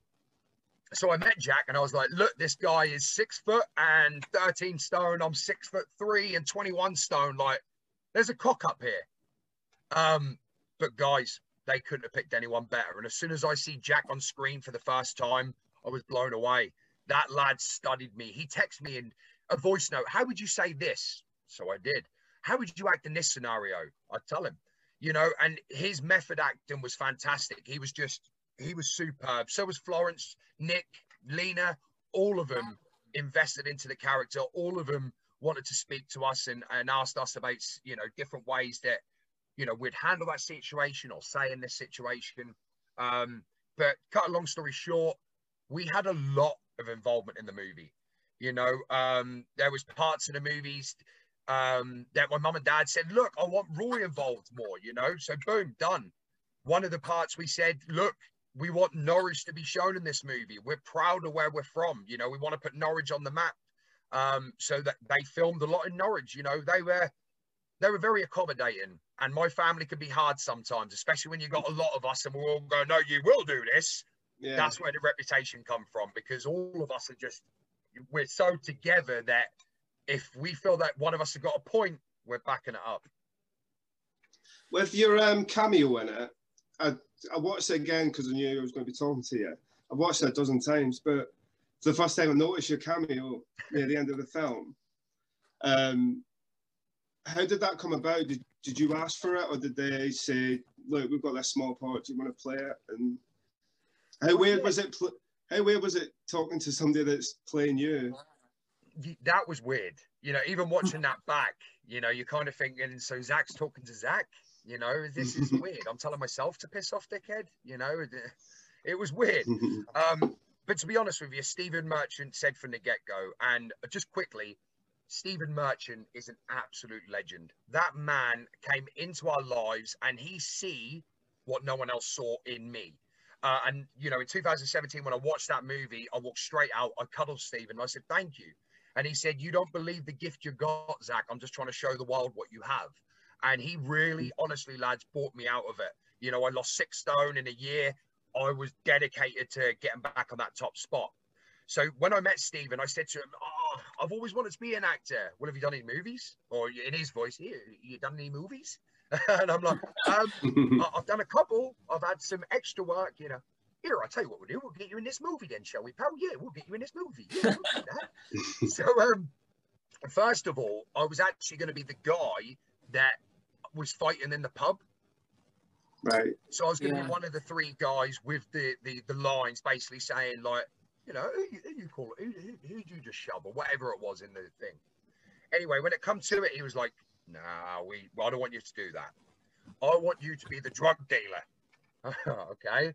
B: so I met Jack and I was like, look, this guy is six foot and 13 stone. I'm six foot three and 21 stone. Like, there's a cock up here. Um, but guys, they couldn't have picked anyone better. And as soon as I see Jack on screen for the first time, I was blown away. That lad studied me. He texted me in a voice note. How would you say this? So I did. How would you act in this scenario? I'd tell him, you know, and his method acting was fantastic. He was just, he was superb. So was Florence, Nick, Lena, all of them invested into the character. All of them wanted to speak to us and, and asked us about, you know, different ways that, you know, we'd handle that situation or say in this situation. Um, but cut a long story short, we had a lot of involvement in the movie. You know, um, there was parts of the movies um, that my mum and dad said, "Look, I want Roy involved more." You know, so boom, done. One of the parts we said, "Look, we want Norwich to be shown in this movie. We're proud of where we're from. You know, we want to put Norwich on the map." Um, so that they filmed a lot in Norwich. You know, they were they were very accommodating, and my family can be hard sometimes, especially when you got a lot of us and we're all going, "No, you will do this." Yeah. That's where the reputation come from because all of us are just we're so together that if we feel that one of us has got a point, we're backing it up.
C: With your um, cameo winner, I, I watched it again because I knew I was going to be talking to you. I've watched it a dozen times, but for the first time I noticed your cameo near the end of the film. Um, how did that come about? Did, did you ask for it, or did they say, "Look, we've got this small part. Do you want to play it?" And how weird was it? Pl- how weird was it talking to somebody that's playing you?
B: That was weird. You know, even watching that back, you know, you're kind of thinking, so Zak's talking to Zak. You know, this is weird. I'm telling myself to piss off, dickhead. You know, it, was weird. Um, but to be honest with you, Stephen Merchant said from the get go, and just quickly, Stephen Merchant is an absolute legend. That man came into our lives and he see what no one else saw in me. Uh, and you know, in 2017, when I watched that movie, I walked straight out. I cuddled Stephen. I said, "Thank you." And he said, "You don't believe the gift you got, Zak. I'm just trying to show the world what you have." And he really, honestly, lads, bought me out of it. You know, I lost six stone in a year. I was dedicated to getting back on that top spot. So when I met Stephen, I said to him, "Oh, I've always wanted to be an actor. Well, have you done any movies?" Or in his voice, "Here, you done any movies?" and I'm like, um, "I've done a couple. I've had some extra work, you know." Here, I'll tell you what we'll do. We'll get you in this movie then, shall we, pal? Yeah, we'll get you in this movie. Yeah, we'll so, um, first of all, I was actually going to be the guy that was fighting in the pub.
C: Right.
B: So I was going to yeah. be one of the three guys with the, the the lines, basically saying like, you know, who, who you call it? Who, who, who you just shove or whatever it was in the thing. Anyway, when it comes to it, he was like, "Nah, we. Well, I don't want you to do that. I want you to be the drug dealer." okay.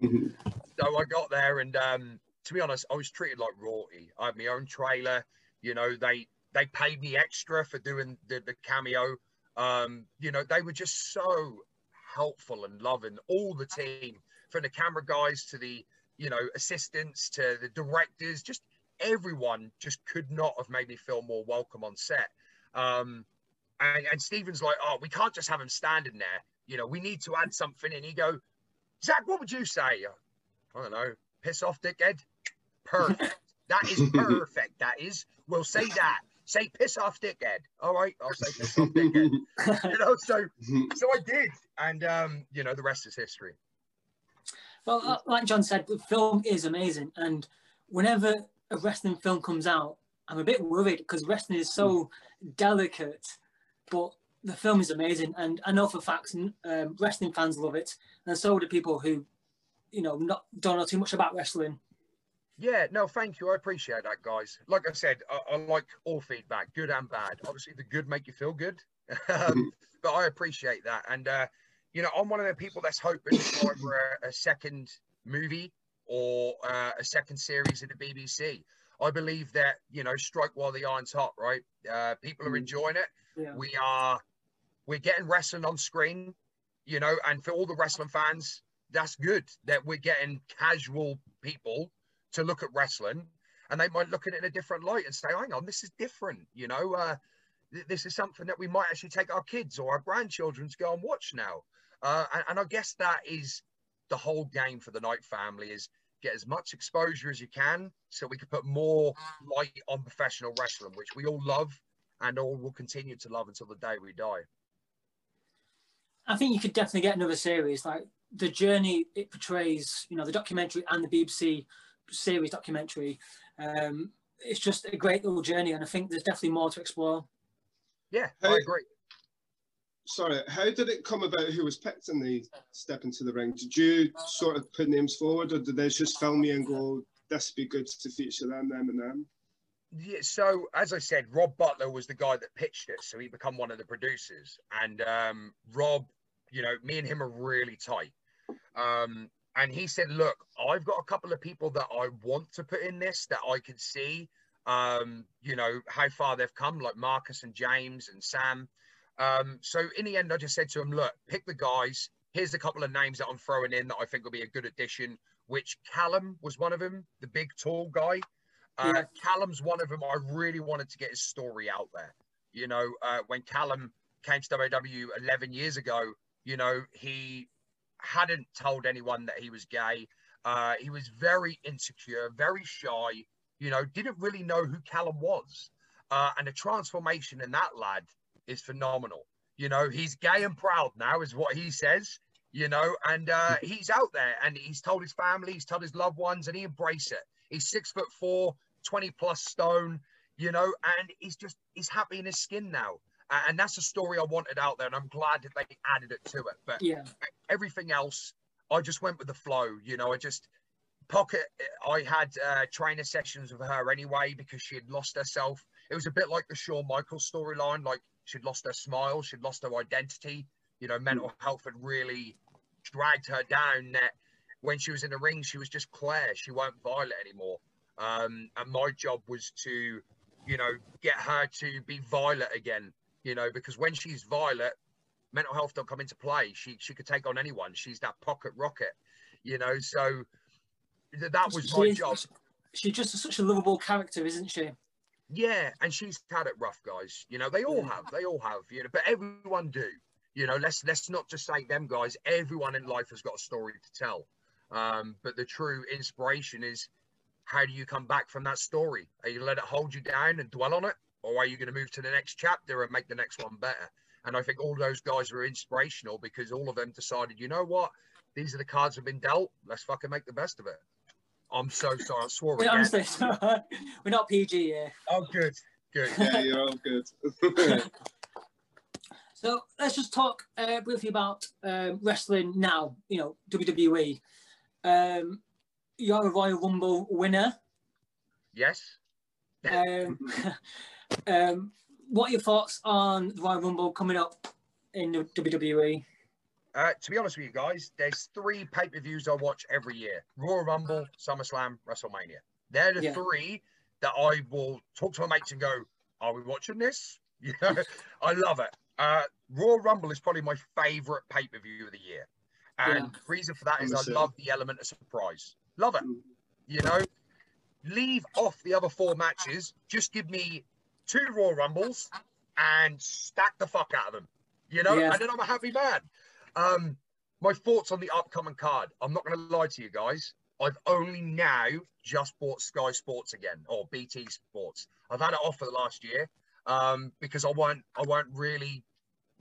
B: so I got there, and um, to be honest, I was treated like royalty. I had my own trailer. You know, they they paid me extra for doing the, the cameo. Um, you know, they were just so helpful and loving. All the team, from the camera guys to the you know, assistants to the directors, just everyone just could not have made me feel more welcome on set. Um, and, and Stephen's like, oh, we can't just have him standing there. You know, we need to add something. And he go, Zak, what would you say? I don't know. Piss off, dickhead. Perfect. that is perfect. That is. We'll say that. Say piss off, dickhead. All right, I'll say piss off, dickhead. you know, so so I did, and um, you know, the rest is history.
D: Well, uh, like John said, the film is amazing, and whenever a wrestling film comes out, I'm a bit worried because wrestling is so delicate, but the film is amazing, and I know for facts, um, wrestling fans love it, and so do people who, you know, not don't know too much about wrestling.
B: Yeah, no, thank you. I appreciate that, guys. Like I said, I, I like all feedback, good and bad. Obviously, the good make you feel good, um, but I appreciate that, and uh, you know, I'm one of the people that's hoping for a, a second movie or uh, a second series of the BBC. I believe that you know, strike while the iron's hot, right? Uh, people are mm. enjoying it. Yeah. We are, we're getting wrestling on screen, you know, and for all the wrestling fans, that's good that we're getting casual people to look at wrestling, and they might look at it in a different light and say, "Hang on, this is different," you know. Uh, this is something that we might actually take our kids or our grandchildren to go and watch now. Uh, and, and I guess that is the whole game for the Knight family is get as much exposure as you can so we can put more light on professional wrestling, which we all love and all will continue to love until the day we die.
D: I think you could definitely get another series. Like the journey it portrays, you know, the documentary and the BBC series documentary. Um, it's just a great little journey, and I think there's definitely more to explore.
B: Yeah, I agree
C: sorry, how did it come about who was picked in the step into the ring? Did you sort of put names forward, or did they just film you and go, "This would be good to feature them, them, and them"?
B: Yeah, so as I said, Rob Butler was the guy that pitched it, so he become one of the producers. And um, Rob, you know, me and him are really tight. Um, and he said, "Look, I've got a couple of people that I want to put in this that I can see, um, you know, how far they've come, like Marcus and James and Sam." Um, so in the end, I just said to him, look, pick the guys. Here's a couple of names that I'm throwing in that I think will be a good addition, which Callum was one of them, the big tall guy. Uh, yeah. Callum's one of them. I really wanted to get his story out there. You know, uh, when Callum came to WAW 11 years ago, you know, he hadn't told anyone that he was gay. Uh, he was very insecure, very shy. You know, didn't really know who Callum was. Uh, and the transformation in that lad is phenomenal. You know, he's gay and proud now, is what he says. You know, and uh, he's out there, and he's told his family, he's told his loved ones, and he embraced it. He's six foot four, 20 plus stone. You know, and he's just he's happy in his skin now and that's the story I wanted out there, and I'm glad that they added it to it. But
D: yeah,
B: everything else, I just went with the flow. You know, I just pocket. I had uh, trainer sessions with her anyway because she had lost herself. It was a bit like the Shawn Michaels storyline. Like she'd lost her smile, she'd lost her identity. You know, mental health had really dragged her down. That when she was in the ring, she was just Claire. She weren't Violet anymore. Um, and my job was to, you know, get her to be Violet again you know, because when she's Violet, mental health don't come into play. She she could take on anyone. She's that pocket rocket, you know. So th- that was my job.
D: She's just such a lovable character, isn't she?
B: Yeah, and she's had it rough, guys. You know, they all have. They all have. You know, but everyone do. You know, let's let's not just say them guys. Everyone in life has got a story to tell. Um, but the true inspiration is how do you come back from that story? Are you let it hold you down and dwell on it, or are you going to move to the next chapter and make the next one better? And I think all those guys were inspirational because all of them decided, you know what, these are the cards have been dealt. Let's fucking make the best of it. I'm so sorry. I swore
D: again. Honestly, we're not PG here.
B: Oh, good, good.
C: Yeah, you're all good.
D: so let's just talk uh, briefly about um, wrestling now. You know, WWE. Um, you're a Royal Rumble winner.
B: Yes.
D: Um, um, what are your thoughts on the Royal Rumble coming up in the WWE?
B: Uh, to be honest with you guys, there's three pay per views I watch every year: Royal Rumble, SummerSlam, WrestleMania. They're the yeah. three that I will talk to my mates and go, "Are we watching this?" You know, I love it. Uh, Royal Rumble is probably my favorite pay per view of the year, and yeah. the reason for that is I love the element of surprise. Love it. Mm. You know, leave off the other four matches. Just give me two Royal Rumbles and stack the fuck out of them. You know, yeah. and then I'm a happy man. Um, my thoughts on the upcoming card. I'm not going to lie to you guys. I've only now just bought Sky Sports again or BT Sports. I've had it off for the last year um, because I weren't I weren't really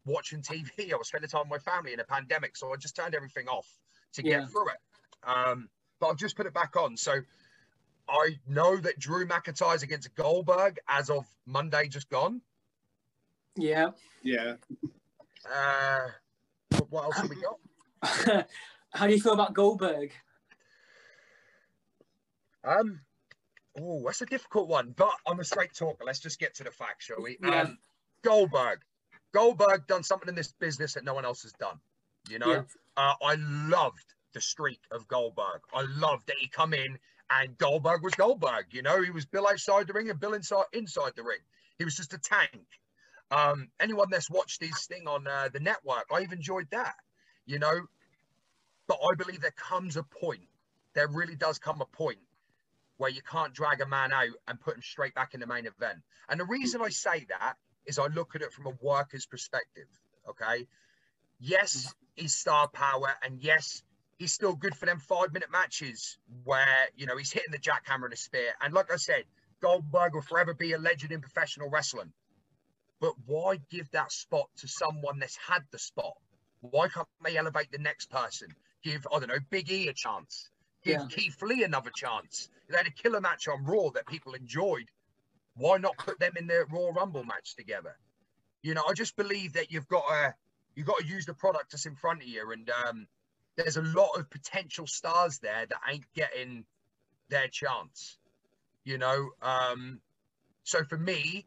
B: watching TV. I was spending time with my family in a pandemic, so I just turned everything off to yeah. get through it. Um, but I've just put it back on. So I know that Drew McIntyre's against Goldberg as of Monday just gone.
D: Yeah.
C: Yeah.
B: Uh, what else have we
D: got? How do you feel about Goldberg?
B: Um, oh, that's a difficult one, but I'm a straight talker. Let's just get to the facts, shall we? Yeah. Um, Goldberg. Goldberg done something in this business that no one else has done. You know, yeah. uh, I loved the streak of Goldberg. I loved that he come in and Goldberg was Goldberg. You know, he was Bill outside the ring and Bill inside inside the ring. He was just a tank. Um, anyone that's watched his thing on uh, the network, I've enjoyed that. You know, but I believe there comes a point. There really does come a point where you can't drag a man out and put him straight back in the main event. And the reason I say that is I look at it from a worker's perspective. Okay. Yes, he's star power, and yes, he's still good for them five minute matches where, you know, he's hitting the jackhammer and the spear. And like I said, Goldberg will forever be a legend in professional wrestling. But why give that spot to someone that's had the spot? Why can't they elevate the next person? Give, I don't know, Big E a chance. Give yeah. Keith Lee another chance. They had a killer match on Raw that people enjoyed. Why not put them in their Raw Rumble match together? You know, I just believe that you've got to you've got to use the product that's in front of you. And um, there's a lot of potential stars there that ain't getting their chance. You know, um, so for me,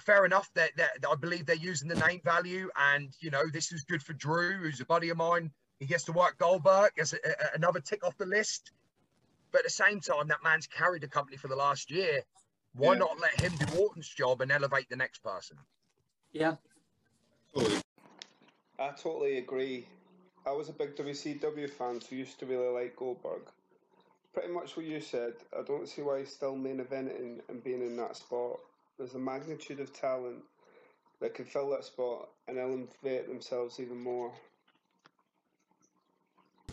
B: fair enough that, that, that, I believe they're using the name value, and you know, this is good for Drew, who's a buddy of mine. He gets to work Goldberg as a, a, another tick off the list. But at the same time, that man's carried the company for the last year. Why yeah. not let him do Orton's job and elevate the next person?
D: Yeah.
E: I totally agree. I was a big WCW fan, so used to really like Goldberg. Pretty much what you said. I don't see why he's still main eventing and being in that spot. There's a magnitude of talent that can fill that spot and elevate themselves even more.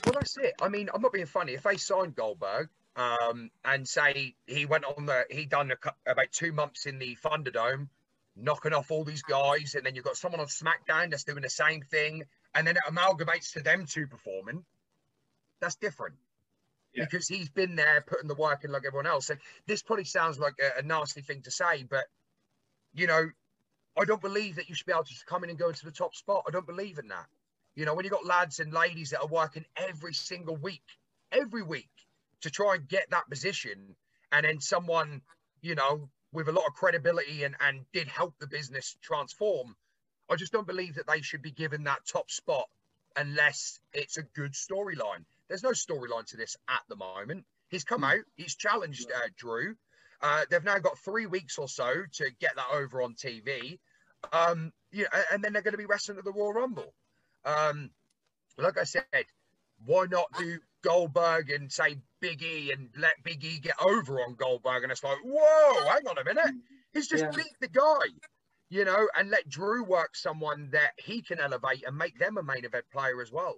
B: Well, that's it. I mean, I'm not being funny. If they signed Goldberg um, and say he went on the, he done a, about two months in the Thunderdome, knocking off all these guys, and then you've got someone on SmackDown that's doing the same thing, and then it amalgamates to them two performing. That's different. Yeah. Because he's been there putting the work in like everyone else. And this probably sounds like a, a nasty thing to say, but you know, I don't believe that you should be able to come in and go into the top spot. I don't believe in that. You know, when you've got lads and ladies that are working every single week, every week to try and get that position, and then someone, you know, with a lot of credibility and, and did help the business transform, I just don't believe that they should be given that top spot unless it's a good storyline. There's no storyline to this at the moment. He's come hmm. out, he's challenged uh, Drew. Uh, they've now got three weeks or so to get that over on TV. Um, yeah, and then they're going to be wrestling at the Royal Rumble. Um, like I said, why not do Goldberg and say Big E and let Big E get over on Goldberg? And it's like, whoa, hang on a minute. He's just yeah. beat the guy, you know, and let Drew work someone that he can elevate and make them a main event player as well.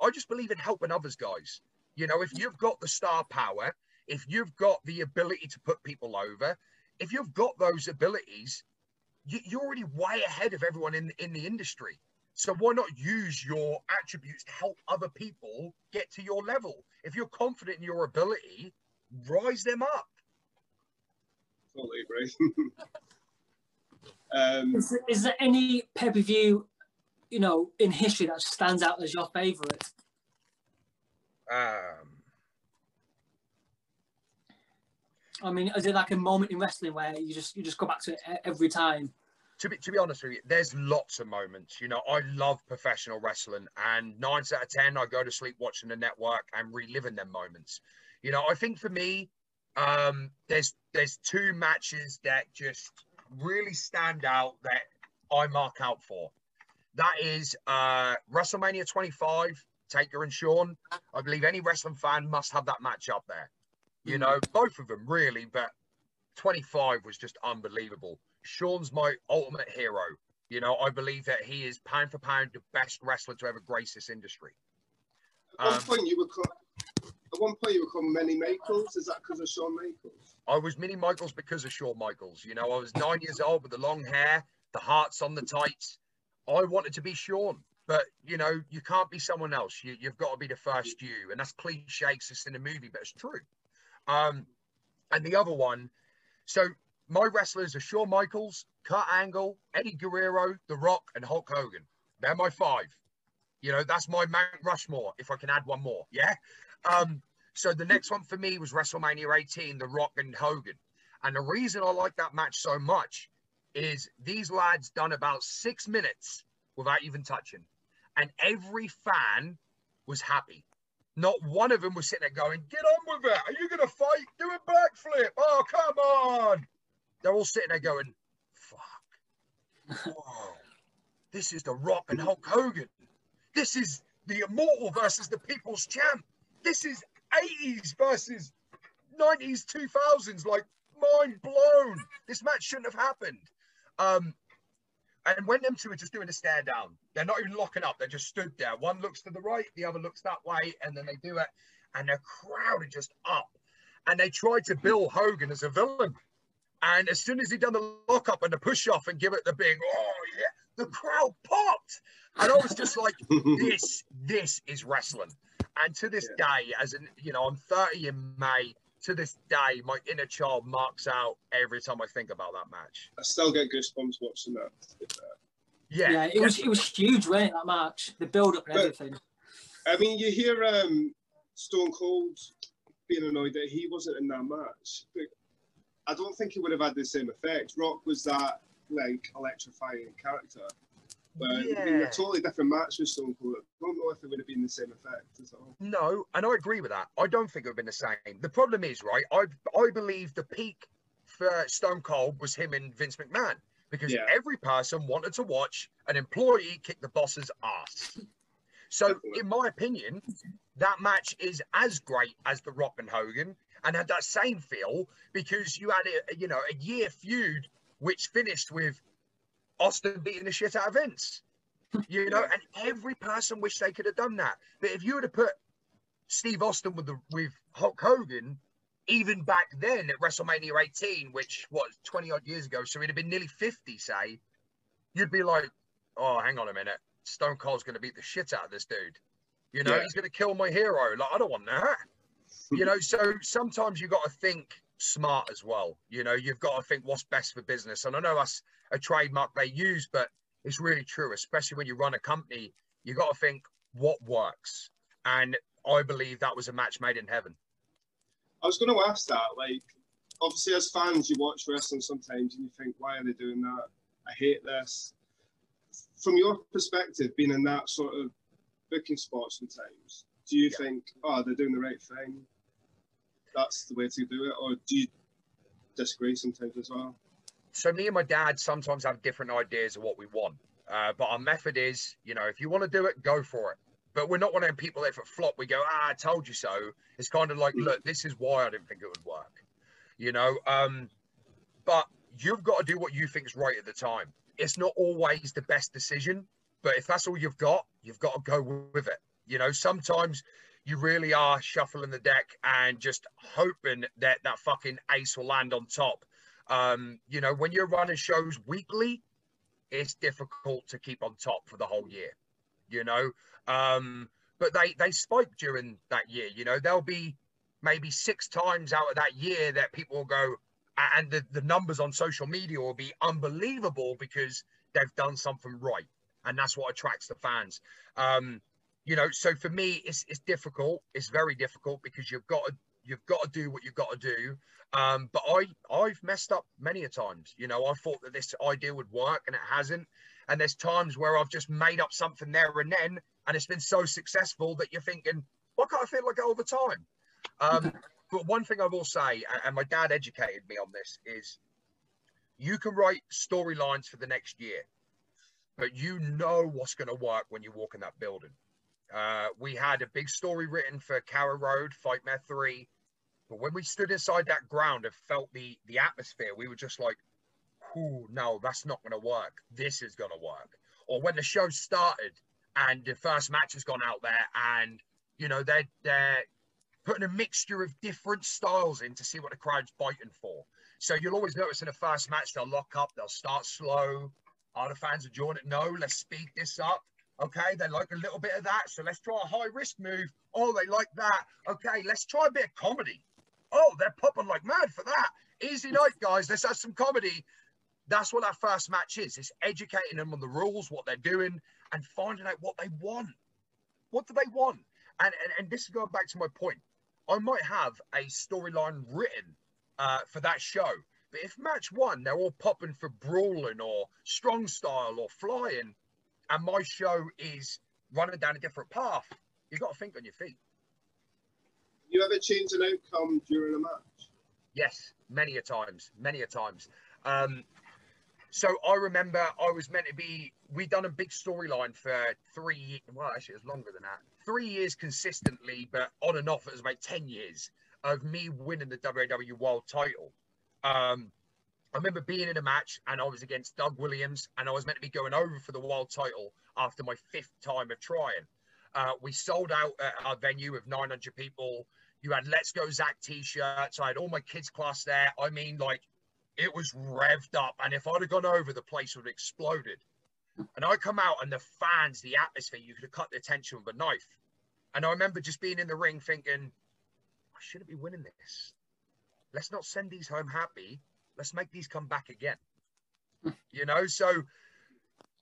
B: I just believe in helping others, guys. You know, if you've got the star power, if you've got the ability to put people over, if you've got those abilities, you're already way ahead of everyone in in the industry. So why not use your attributes to help other people get to your level? If you're confident in your ability, rise them up.
C: Totally agree. um,
D: is, there, is there any pay per view, you know, in history that stands out as your favourite? Um. I mean, is it like a moment in wrestling where you just you just go back to it every time?
B: to be to be honest with you, there's lots of moments. You know, I love professional wrestling, and nine out of ten, I go to sleep watching the network and reliving them moments. You know, I think for me, um, there's there's two matches that just really stand out that I mark out for. That is uh, WrestleMania 25, Taker and Shawn. I believe any wrestling fan must have that match up there. You know, both of them really, but 25 was just unbelievable. Shawn's my ultimate hero. You know, I believe that he is pound for pound the best wrestler to ever grace this industry.
C: At one um, point, you were called. At one point, you were called Mini Michaels. Is that because of Shawn Michaels?
B: I was Mini Michaels because of Shawn Michaels. You know, I was nine years old with the long hair, the hearts on the tights. I wanted to be Shawn, but you know, you can't be someone else. You, have got to be the first you, and that's cliche. It's just in a movie, but it's true. Um, and the other one, so my wrestlers are Shawn Michaels, Kurt Angle, Eddie Guerrero, The Rock, and Hulk Hogan. They're my five. You know, that's my Mount Rushmore, if I can add one more. Yeah. Um, so the next one for me was WrestleMania 18, The Rock and Hogan. And the reason I like that match so much is these lads done about six minutes without even touching. And every fan was happy. Not one of them was sitting there going, Get on with it. Are you going to fight? Do a backflip. Oh, come on. They're all sitting there going, fuck. Whoa. This is The Rock and Hulk Hogan. This is the Immortal versus the People's Champ. This is 80s versus 90s, 2000s. Like, mind blown. This match shouldn't have happened. Um, and when them two are just doing a stare down, they're not even locking up. They're just stood there. One looks to the right, the other looks that way, and then they do it. And the crowd are just up. And they tried to bill Hogan as a villain. And as soon as he done the lock up and the push off and give it the big, oh yeah, the crowd popped. And I was just like, this, this is wrestling. And to this yeah. day, as in, you know, I'm 30 in May. To this day, my inner child marks out every time I think about that match.
C: I still get goosebumps watching that.
D: Yeah, yeah, it was it was huge, wasn't it, that match? The build up and but, everything.
C: I mean, you hear um, Stone Cold being annoyed that he wasn't in that match. But I don't think he would have had the same effect. Rock was that like electrifying character. But yeah. a totally different match with Stone Cold. I don't know if it would have been the same effect at all.
B: No, and I agree with that. I don't think it would have been the same. The problem is, right, I I believe the peak for Stone Cold was him and Vince McMahon because yeah. every person wanted to watch an employee kick the boss's ass. So, Definitely. in my opinion, that match is as great as the Rock and Hogan and had that same feel because you had a you know a year feud which finished with Austin beating the shit out of Vince. You know, and every person wished they could have done that. But if you would have put Steve Austin with the with Hulk Hogan, even back then at WrestleMania 18, which was 20 odd years ago, so it'd have been nearly 50, say, you'd be like, oh, hang on a minute, Stone Cold's going to beat the shit out of this dude. You know, yeah. he's going to kill my hero. Like, I don't want that. you know, so sometimes you got to think smart as well. You know, you've got to think what's best for business. And I know that's a trademark they use, but it's really true, especially when you run a company. You got to think what works. And I believe that was a match made in heaven.
C: I was going to ask that. Like, obviously, as fans, you watch wrestling sometimes and you think, why are they doing that? I hate this. From your perspective, being in that sort of booking spot sometimes, do you yeah. think, oh, they're doing the right thing? That's the way to do it? Or do you disagree sometimes as well?
B: So, me and my dad sometimes have different ideas of what we want. Uh, but our method is, you know, if you want to do it, go for it. But we're not one of them people that if it flop, we go, ah, I told you so. It's kind of like, look, this is why I didn't think it would work. You know, um, but you've got to do what you think is right at the time. It's not always the best decision, but if that's all you've got, you've got to go with it. You know, sometimes you really are shuffling the deck and just hoping that that fucking ace will land on top. Um, you know, when you're running shows weekly, it's difficult to keep on top for the whole year. You know, um, but they they spike during that year. You know, there'll be maybe six times out of that year that people will go, and the, the numbers on social media will be unbelievable because they've done something right, and that's what attracts the fans. Um, you know, so for me, it's it's difficult. It's very difficult because you've got to you've got to do what you've got to do. Um, but I I've messed up many a times. You know, I thought that this idea would work and it hasn't. And there's times where I've just made up something there and then, and it's been so successful that you're thinking, why can't I feel like it all the time? Um, but one thing I will say, and my dad educated me on this, is you can write storylines for the next year, but you know what's going to work when you walk in that building. Uh, we had a big story written for Carrow Road, Fight Fightmare 3. But when we stood inside that ground and felt the, the atmosphere, we were just like, ooh, no, that's not going to work. This is going to work. Or when the show started and the first match has gone out there and, you know, they're, they're putting a mixture of different styles in to see what the crowd's biting for. So you'll always notice in the first match, they'll lock up, they'll start slow. Are the fans enjoying it? No, let's speed this up. Okay, they like a little bit of that. So let's try a high risk move. Oh, they like that. Okay, let's try a bit of comedy. Oh, they're popping like mad for that. Easy night, guys. Let's have some comedy. That's what our first match is. It's educating them on the rules, what they're doing, and finding out what they want. What do they want? And, and, and this is going back to my point. I might have a storyline written uh, for that show, but if match one, they're all popping for brawling or strong style or flying, and my show is running down a different path, you've got to think on your feet.
C: You ever change an outcome during a match?
B: Yes, many a times, many a times. Um, so I remember I was meant to be. We'd done a big storyline for three. Well, actually, it was longer than that. Three years consistently, but on and off, it was about ten years of me winning the WWE World Title. Um, I remember being in a match and I was against Doug Williams and I was meant to be going over for the world title after my fifth time of trying. Uh, we sold out our venue of 900 people. You had Let's Go Zak t-shirts. I had all my kids' class there. I mean, like, it was revved up. And if I'd have gone over, the place would have exploded. And I come out and the fans, the atmosphere, you could have cut the tension with a knife. And I remember just being in the ring thinking, I shouldn't be winning this. Let's not send these home happy let's make these come back again. you know, so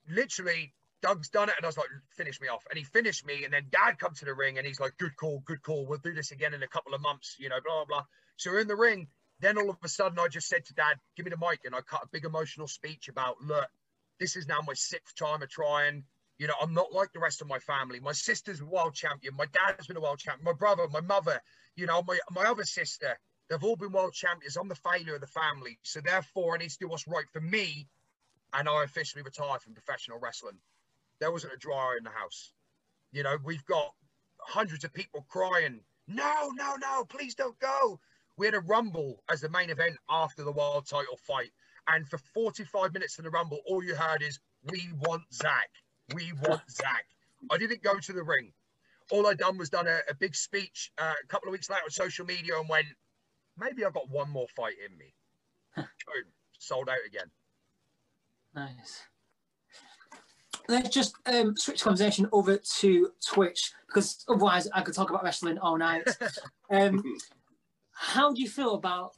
B: literally Doug's done it, and I was like, finish me off. And he finished me, and then Dad comes to the ring, and he's like, good call, good call. We'll do this again in a couple of months, you know, blah blah. So we're in the ring. Then all of a sudden, I just said to Dad, "Give me the mic," and I cut a big emotional speech about, look, this is now my sixth time of trying. You know, I'm not like the rest of my family. My sister's a world champion. My dad's been a world champion. My brother, my mother, you know, my, my other sister, They've all been world champions. I'm the failure of the family. So therefore, I need to do what's right for me. And I officially retired from professional wrestling. There wasn't a dryer in the house. You know, we've got hundreds of people crying, no, no, no, please don't go. We had a rumble as the main event after the world title fight. And for 45 minutes in the rumble, all you heard is, we want Zak. We want Zak. I didn't go to the ring. all I done was done a, a big speech uh, a couple of weeks later on social media and went, maybe I've got one more fight in me. Boom, sold out again.
D: Nice. Let's just um, switch conversation over to Twitch because otherwise I could talk about wrestling all night. um, how do you feel about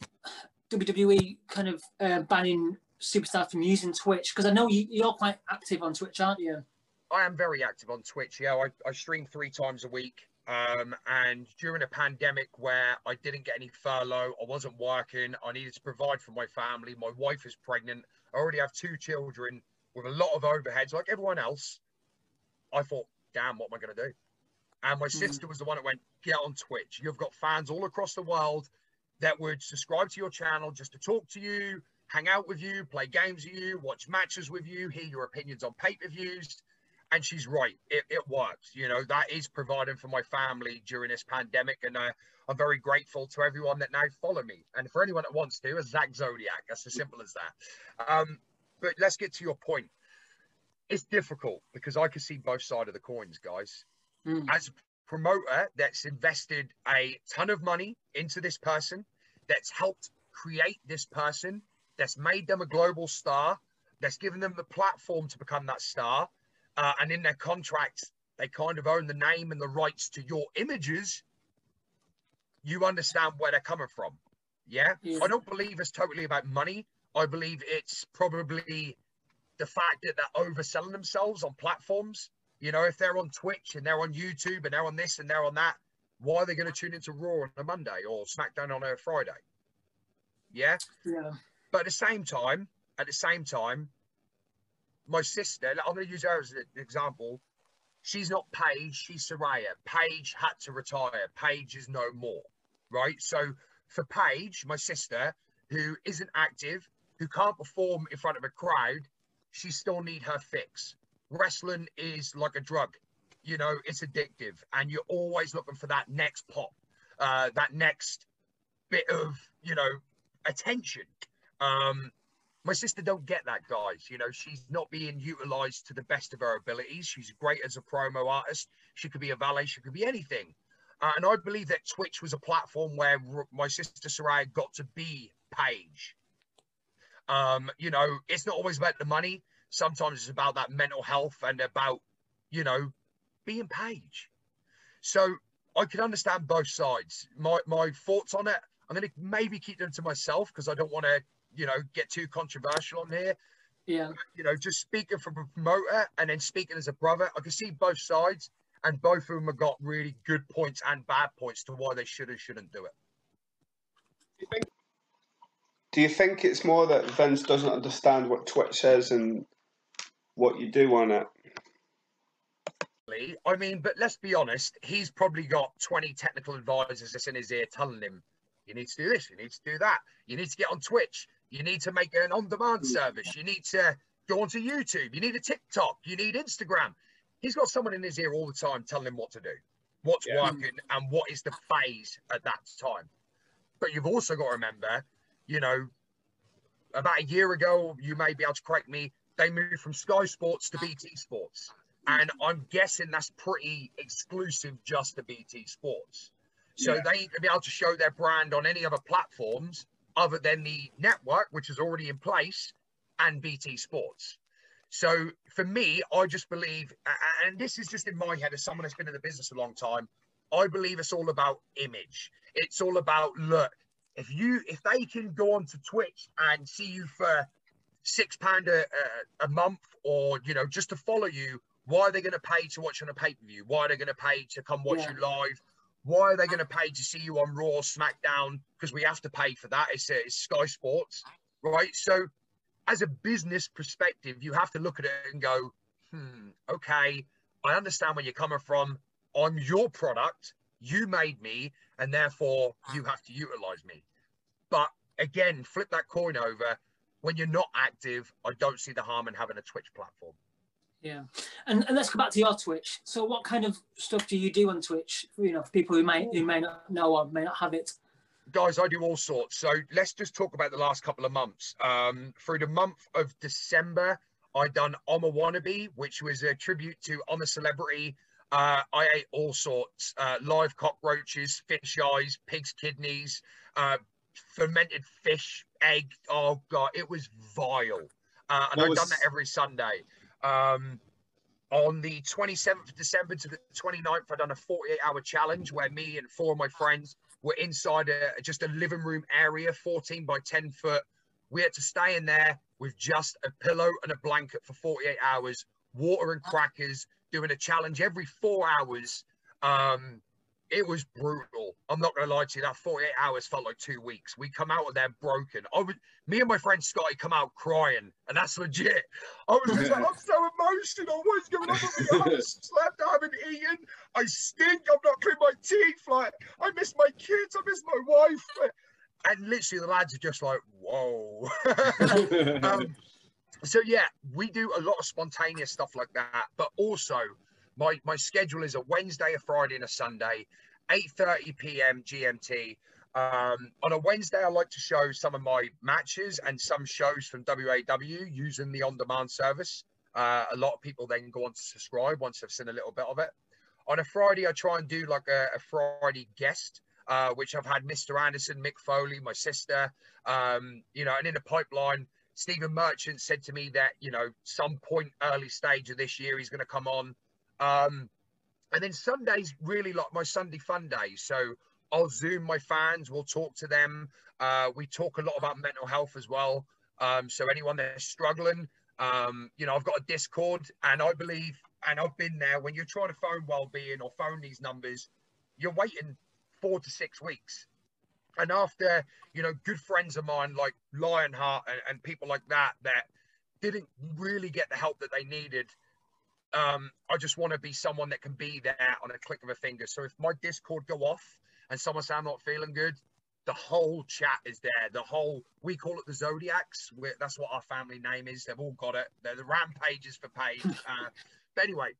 D: WWE kind of uh, banning superstars from using Twitch? Because I know you, you're quite active on Twitch, aren't you?
B: I am very active on Twitch. Yeah, I, I stream three times a week. Um, and during a pandemic where I didn't get any furlough, I wasn't working, I needed to provide for my family. My wife is pregnant. I already have two children with a lot of overheads, like everyone else. I thought, damn, what am I going to do? And my mm. sister was the one that went, get on Twitch. You've got fans all across the world that would subscribe to your channel just to talk to you, hang out with you, play games with you, watch matches with you, hear your opinions on pay per views and she's right. It, it works. You know, that is providing for my family during this pandemic. And uh, I'm very grateful to everyone that now follow me. And for anyone that wants to, as Zak Zodiac, that's as simple as that. Um, but let's get to your point. It's difficult because I can see both sides of the coins, guys. Mm. As a promoter that's invested a ton of money into this person, that's helped create this person, that's made them a global star, that's given them the platform to become that star, uh, and in their contracts, they kind of own the name and the rights to your images, you understand where they're coming from. Yeah? yeah? I don't believe it's totally about money. I believe it's probably the fact that they're overselling themselves on platforms. You know, if they're on Twitch and they're on YouTube and they're on this and they're on that, why are they going to tune into Raw on a Monday or SmackDown on a Friday? Yeah.
D: Yeah.
B: But at the same time, at the same time, my sister, I'm going to use her as an example. She's not Paige, she's Saraya. Paige had to retire. Paige is no more, right? So for Paige, my sister, who isn't active, who can't perform in front of a crowd, she still need her fix. Wrestling is like a drug, you know, it's addictive, and you're always looking for that next pop, uh, that next bit of, you know, attention. Um, my sister don't get that, guys. You know, she's not being utilized to the best of her abilities. She's great as a promo artist. She could be a valet. She could be anything. Uh, and I believe that Twitch was a platform where my sister Saraya got to be Paige. Um, you know, it's not always about the money. Sometimes it's about that mental health and about, you know, being Paige. So I can understand both sides. My my thoughts on it, I'm going to maybe keep them to myself because I don't want to you know, get too controversial on here.
D: Yeah.
B: You know, just speaking from a promoter and then speaking as a brother, I can see both sides, and both of them have got really good points and bad points to why they should or shouldn't do it.
E: Do you think it's more that Vince doesn't understand what Twitch says and what you do on it?
B: I mean, but let's be honest, he's probably got 20 technical advisors in his ear telling him, you need to do this, you need to do that, you need to get on Twitch, you need to make an on-demand mm. service. You need to go onto YouTube. You need a TikTok. You need Instagram. He's got someone in his ear all the time telling him what to do, what's yeah. working, and what is the phase at that time. But you've also got to remember, you know, about a year ago, you may be able to correct me, they moved from Sky Sports to BT Sports. And I'm guessing that's pretty exclusive just to BT Sports. So yeah. they need to be able to show their brand on any other platforms other than the network, which is already in place, and BT Sports. So for me, I just believe, and this is just in my head as someone that's been in the business a long time, I believe it's all about image. It's all about look. If you if they can go onto Twitch and see you for six pound a, a, month, or you know just to follow you, why are they going to pay to watch on a pay per view? Why are they going to pay to come watch yeah. you live? Why are they going to pay to see you on Raw, SmackDown? Because we have to pay for that. It's, uh, it's Sky Sports, right? So, as a business perspective, you have to look at it and go, hmm, okay, I understand where you're coming from. I'm your product. You made me, and therefore you have to utilize me. But again, flip that coin over. When you're not active, I don't see the harm in having a Twitch platform.
D: Yeah, and, and let's go back to your Twitch. So, what kind of stuff do you do on Twitch? You know, for people who may who may not know or may not have it.
B: Guys, I do all sorts. So let's just talk about the last couple of months. Um, through the month of December, I done I'm a Wannabe, which was a tribute to I'm a Celebrity. Uh, I ate all sorts: uh, live cockroaches, fish eyes, pig's kidneys, uh, fermented fish, egg. Oh god, it was vile. Uh, and I've
C: was-
B: done that every Sunday. Um, on the 27th of December to the 29th, I've done a 48 hour challenge where me and four of my friends were inside a, just a living room area, 14 by 10 foot. We had to stay in there with just a pillow and a blanket for 48 hours, water and crackers, doing a challenge every four hours. Um, it was brutal. I'm not gonna lie to you. That 48 hours felt like two weeks. We come out of there broken. I would, me and my friend Scotty come out crying, and that's legit. I was just like, I'm so emotional. What is going on with me? I haven't slept. I haven't eaten. I stink. I've not cleaned my teeth. Like I miss my kids. I miss my wife. And literally, the lads are just like, whoa. um, so yeah, we do a lot of spontaneous stuff like that, but also my my schedule is a Wednesday, a Friday, and a Sunday, 8:30 p.m. GMT. Um, on a Wednesday, I like to show some of my matches and some shows from WAW using the on-demand service. Uh, a lot of people then go on to subscribe once they've seen a little bit of it. On a Friday, I try and do like a, a Friday guest, uh, which I've had Mr. Anderson, Mick Foley, my sister, um, you know, and in the pipeline, Stephen Merchant said to me that, you know, some point early stage of this year, he's going to come on. Um, and then Sundays really like my Sunday fun days. So I'll Zoom my fans, we'll talk to them. Uh, we talk a lot about mental health as well. Um, so anyone that's struggling, um, you know, I've got a Discord and I believe, and I've been there when you're trying to phone well-being or phone these numbers, you're waiting four to six weeks. And after, you know, good friends of mine like Lionheart and, and people like that, that didn't really get the help that they needed, um, I just want to be someone that can be there on a click of a finger. So if my Discord go off and someone say I'm not feeling good, the whole chat is there. The whole we call it the Zodiacs. we that's what our family name is. They've all got it. They're the rampages for page. Uh, but anyway,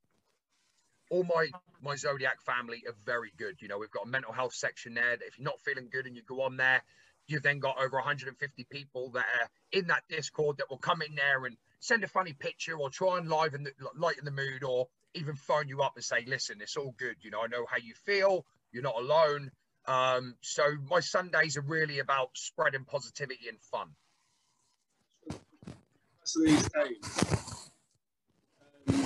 B: all my my Zodiac family are very good. You know, we've got a mental health section there. That if you're not feeling good and you go on there, you've then got over 150 people that are in that Discord that will come in there and send a funny picture or try and liven the, lighten the mood or even phone you up and say, listen, it's all good. You know, I know how you feel. You're not alone. Um, so my Sundays are really about spreading positivity and fun.
C: So these days. Um,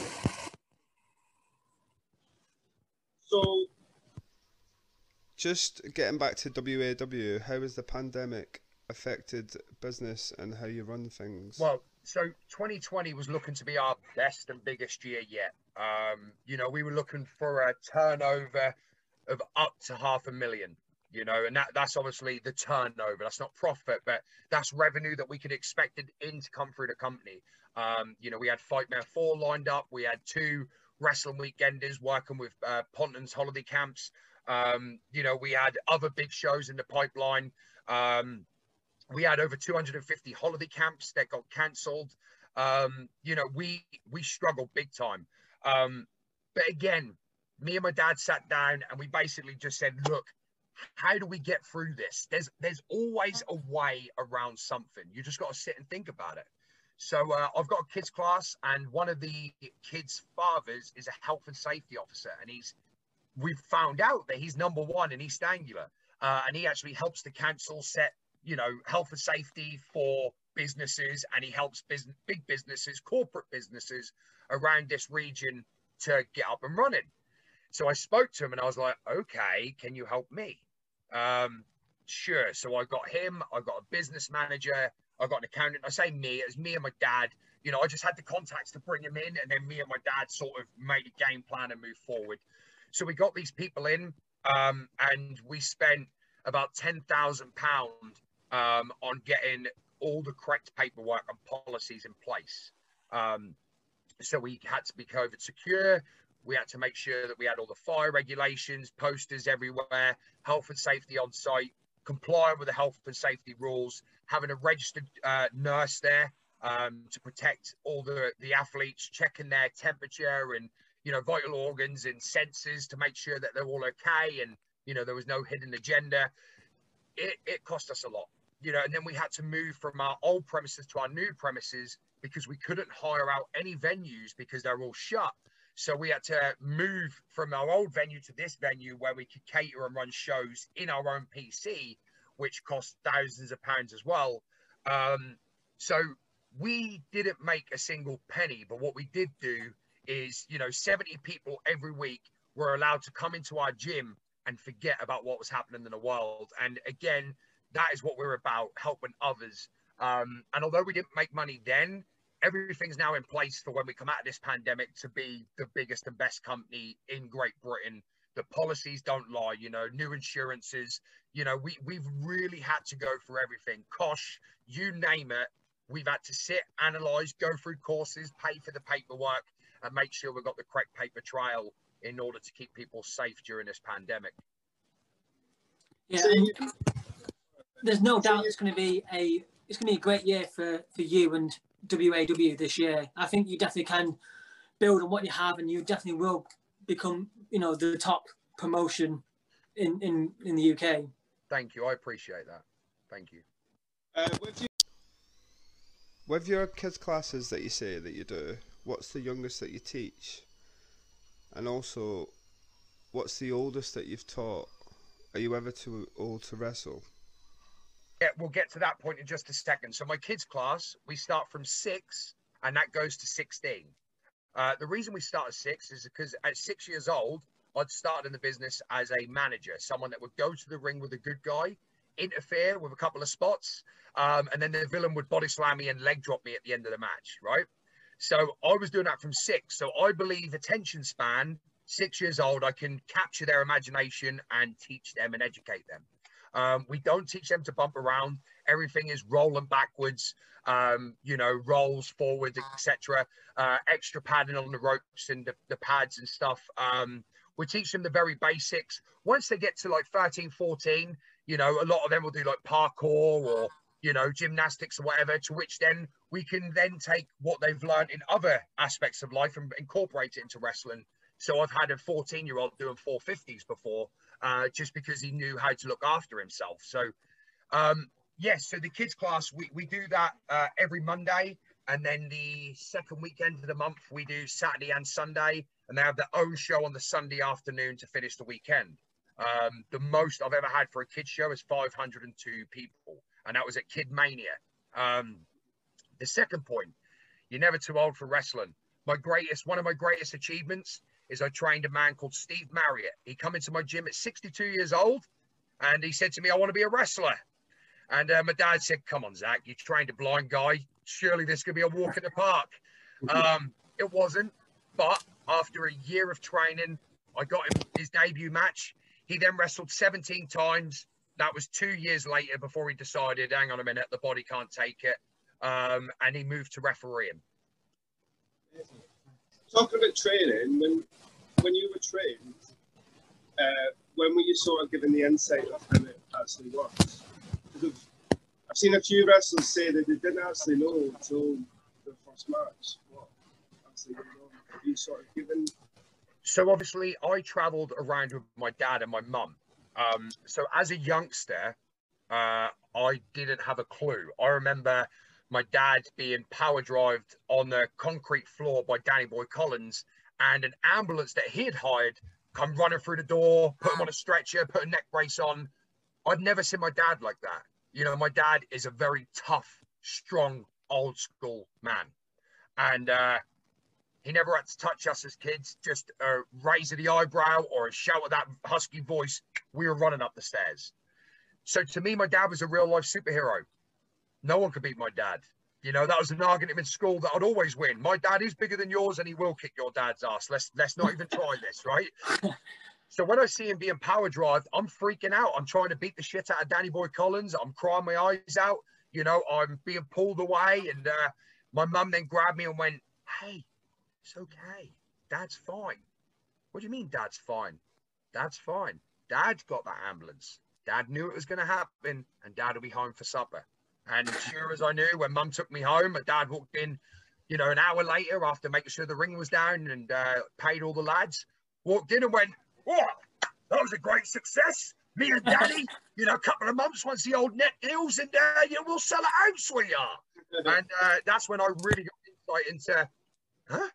C: so
E: Just getting back to WAW, how has the pandemic affected business and how you run things?
B: Well, so 2020 was looking to be our best and biggest year yet. Um, you know, we were looking for a turnover of up to half a million. You know, and that that's obviously the turnover. That's not profit, but that's revenue that we could expected in to come through the company. Um, you know, we had Fightmare 4 lined up. We had two wrestling weekenders working with uh, Pontin's holiday camps. Um, you know, we had other big shows in the pipeline. Um, we had over 250 holiday camps that got cancelled. Um, you know, we we struggled big time. Um, but again, me and my dad sat down and we basically just said, look, how do we get through this? There's there's always a way around something. You just got to sit and think about it. So uh, I've got a kids class, and one of the kids' fathers is a health and safety officer, and he's we've found out that he's number one in East Anglia, uh, and he actually helps the council set you know health and safety for businesses, and he helps business, big businesses, corporate businesses around this region to get up and running. So I spoke to him, and I was like, okay, can you help me? Um, sure. So I got him. I got a business manager. I got an accountant. I say me, it was me and my dad. You know, I just had the contacts to bring him in, and then me and my dad sort of made a game plan and moved forward. So we got these people in, um, and we spent about ten thousand pound um, on getting all the correct paperwork and policies in place. Um, so we had to be COVID secure. We had to make sure that we had all the fire regulations, posters everywhere, health and safety on site, complying with the health and safety rules, having a registered uh, nurse there um, to protect all the, the athletes, checking their temperature and, you know, vital organs and sensors to make sure that they're all okay and, you know, there was no hidden agenda. It, it cost us a lot, you know, and then we had to move from our old premises to our new premises because we couldn't hire out any venues because they're all shut. So we had to move from our old venue to this venue where we could cater and run shows in our own PC, which cost thousands of pounds as well. Um, so we didn't make a single penny, but what we did do is, you know, 70 people every week were allowed to come into our gym and forget about what was happening in the world. And again, that is what we're about, helping others. Um, and although we didn't make money then, everything's now in place for when we come out of this pandemic to be the biggest and best company in Great Britain. The policies don't lie, you know, new insurances, you know, we, we've really had to go through everything. COSHH, you name it, we've had to sit, analyze, go through courses, pay for the paperwork, and make sure we've got the correct paper trail in order to keep people safe during this pandemic.
D: Yeah, there's no doubt it's going to be a it's going to be a great year for for you and WAW this year. I think you definitely can build on what you have, and you definitely will become you know the top promotion in in in the UK.
B: Thank you. I appreciate that. Thank you.
C: Uh, with, you-
E: With your kids' classes that you say that you do, what's the youngest that you teach? And also, what's the oldest that you've taught? Are you ever too old to wrestle?
B: Yeah, we'll get to that point in just a second. So my kids' class, we start from six, and that goes to sixteen. Uh, the reason we start at six is because at six years old, I'd started in the business as a manager, someone that would go to the ring with a good guy, interfere with a couple of spots, um, and then the villain would body slam me and leg drop me at the end of the match, right? So I was doing that from six. So I believe attention span, six years old, I can capture their imagination and teach them and educate them. Um, we don't teach them to bump around. Everything is rolling backwards, um, you know, rolls forward, etc. Uh, extra padding on the ropes and the, the pads and stuff. Um, we teach them the very basics. Once they get to like 13, 14, you know, a lot of them will do like parkour or, you know, gymnastics or whatever, to which then we can then take what they've learned in other aspects of life and incorporate it into wrestling. So I've had a 14 year old doing 450s before, uh, just because he knew how to look after himself. So, um, yes, so the kids class, we, we do that uh, every Monday. And then the second weekend of the month, we do Saturday and Sunday. And they have their own show on the Sunday afternoon to finish the weekend. Um, the most I've ever had for a kids show is 502 people. And that was at Kid Mania. Um, the second point, you're never too old for wrestling. My greatest, one of my greatest achievements is I trained a man called Steve Marriott. He come into my gym at 62 years old, and he said to me, "I want to be a wrestler." And uh, my dad said, "Come on, Zak, you trained a blind guy. Surely this could be a walk in the park." Um, it wasn't, but after a year of training, I got him his debut match. He then wrestled 17 times. That was two years later before he decided, hang on a minute, the body can't take it. Um, and he moved to refereeing.
C: talking about training, when when you were trained, uh, when were you sort of given the insight of how it actually works? Because I've, I've seen a few wrestlers say that they didn't actually know until the first match what actually going on. Have you sort of given
B: So obviously, I travelled around with my dad and my mum. Um, so as a youngster, uh, I didn't have a clue. I remember my dad being pile drived on the concrete floor by Danny Boy Collins, and an ambulance that he had hired come running through the door, put him on a stretcher, put a neck brace on. I'd never seen my dad like that. You know, my dad is a very tough, strong, old school man, and uh, he never had to touch us as kids, just a raise of the eyebrow or a shout of that husky voice. We were running up the stairs. So to me, my dad was a real life superhero. No one could beat my dad. You know, that was an argument in school that I'd always win. My dad is bigger than yours and he will kick your dad's ass. Let's let's not even try this, right? So when I see him being pile drive, I'm freaking out. I'm trying to beat the shit out of Danny Boy Collins. I'm crying my eyes out. You know, I'm being pulled away. And uh, my mum then grabbed me and went, Hey, it's okay. Dad's fine. What do you mean, Dad's fine? Dad's fine. Dad's got that ambulance. Dad knew it was going to happen, and Dad will be home for supper. And sure as I knew, when Mum took me home, my dad walked in, you know, an hour later after making sure the ring was down and uh, paid all the lads. Walked in and went, "What? That was a great success. Me and Daddy, you know, a couple of months once the old net heals, and uh, you know, we'll sell a house, sweetheart." and uh, that's when I really got insight into, huh?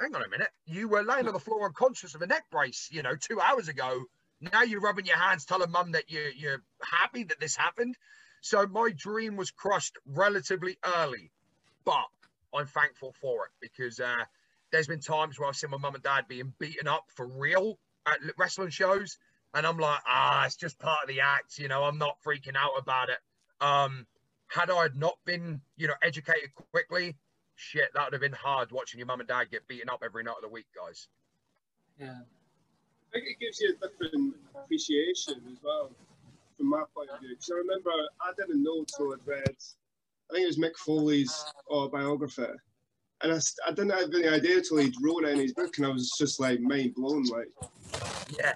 B: Hang on a minute. You were laying on the floor unconscious of a neck brace, you know, two hours ago. Now you're rubbing your hands, telling mum that you, you're happy that this happened. So my dream was crushed relatively early, but I'm thankful for it because uh, there's been times where I've seen my mum and dad being beaten up for real at wrestling shows. And I'm like, ah, it's just part of the act. You know, I'm not freaking out about it. Um, had I not been, you know, educated quickly, shit, that would have been hard watching your mum and dad get beaten up every night of the week, guys.
D: Yeah.
C: I think it gives you a different appreciation as well, from my point of view. Because I remember I didn't know till I'd read, I think it was Mick Foley's autobiography. And I, I didn't have any idea till he'd wrote it in his book, and I was just like mind blown. Like,
B: yeah,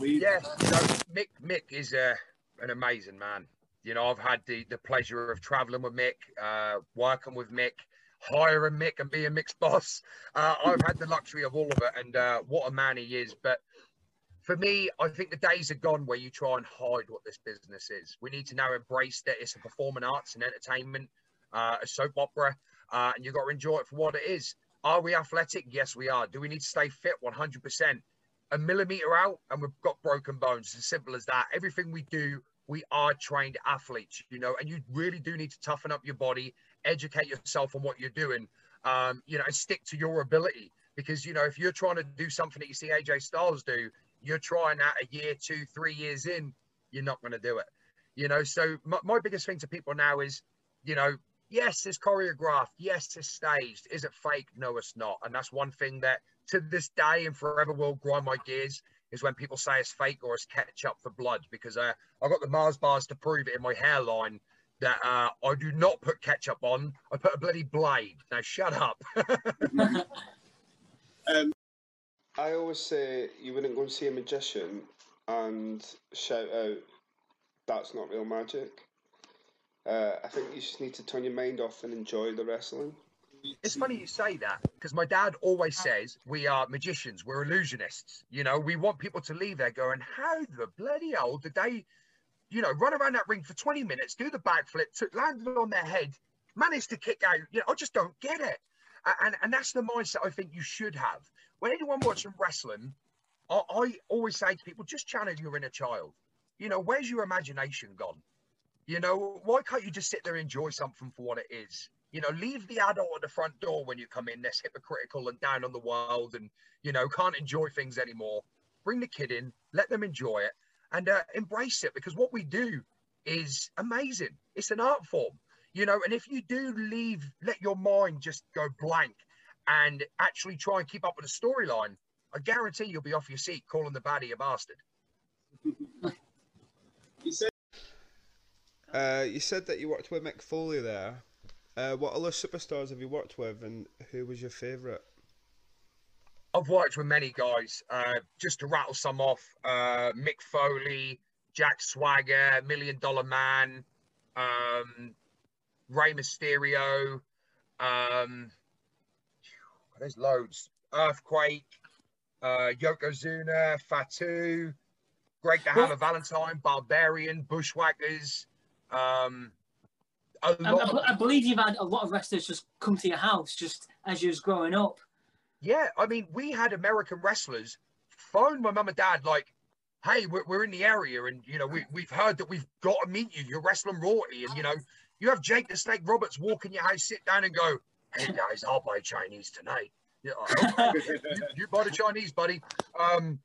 B: yeah. You know, Mick Mick is uh, an amazing man. You know, I've had the the pleasure of traveling with Mick, uh, working with Mick, hiring Mick, and being Mick's boss. Uh, I've had the luxury of all of it, and uh, what a man he is. But for me, I think the days are gone where you try and hide what this business is. We need to now embrace that it's a performing arts and entertainment, uh, a soap opera, uh, and you've got to enjoy it for what it is. Are we athletic? Yes, we are. Do we need to stay fit? 100%. A millimeter out, and we've got broken bones. As simple as that. Everything we do, we are trained athletes, you know, and you really do need to toughen up your body, educate yourself on what you're doing, um, you know, and stick to your ability. Because, you know, if you're trying to do something that you see AJ Styles do, you're trying that a year, two, three years in, you're not going to do it. You know, so my, my biggest thing to people now is, you know, yes, it's choreographed. Yes, it's staged. Is it fake? No, it's not. And that's one thing that to this day and forever will grind my gears is when people say it's fake or it's ketchup for blood because uh, I got the Mars bars to prove it in my hairline that uh, I do not put ketchup on. I put a bloody blade. Now shut up.
E: um, I always say you wouldn't go and see a magician and shout out, "That's not real magic." Uh, I think you just need to turn your mind off and enjoy the wrestling.
B: It's funny you say that because my dad always says we are magicians, we're illusionists. You know, we want people to leave there going, "How the bloody hell did they, you know, run around that ring for 20 minutes, do the backflip, took, landed on their head, managed to kick out? You know, I just don't get it." And and that's the mindset I think you should have. When anyone watching wrestling, I, I always say to people, just channel your inner child. You know, where's your imagination gone? You know, why can't you just sit there and enjoy something for what it is? You know, leave the adult at the front door when you come in that's hypocritical and down on the world and, you know, can't enjoy things anymore. Bring the kid in, let them enjoy it and uh, embrace it because what we do is amazing. It's an art form, you know, and if you do leave, let your mind just go blank and actually try and keep up with the storyline, I guarantee you'll be off your seat calling the baddie a bastard.
E: you said uh, you said that you worked with Mick Foley there. Uh, what other superstars have you worked with, and who was your favourite?
B: I've worked with many guys. Uh, just to rattle some off: uh, Mick Foley, Jack Swagger, Million Dollar Man, um, Rey Mysterio. Um, there's loads. Earthquake, uh, Yokozuna, Fatu, Greg the Hammer Valentine, Barbarian, Bushwhackers. Um,
D: I, I, I, believe you've had a lot of wrestlers just come to your house just as you was growing up.
B: Yeah, I mean, we had American wrestlers phone my mum and dad like, "Hey, we're, we're in the area, and you know we we've heard that we've got to meet you. You're wrestling royalty, and you know you have Jake the Snake Roberts walk in your house, sit down, and go, "Hey guys, I'll buy Chinese tonight." Yeah, you, you buy the Chinese, buddy. Um,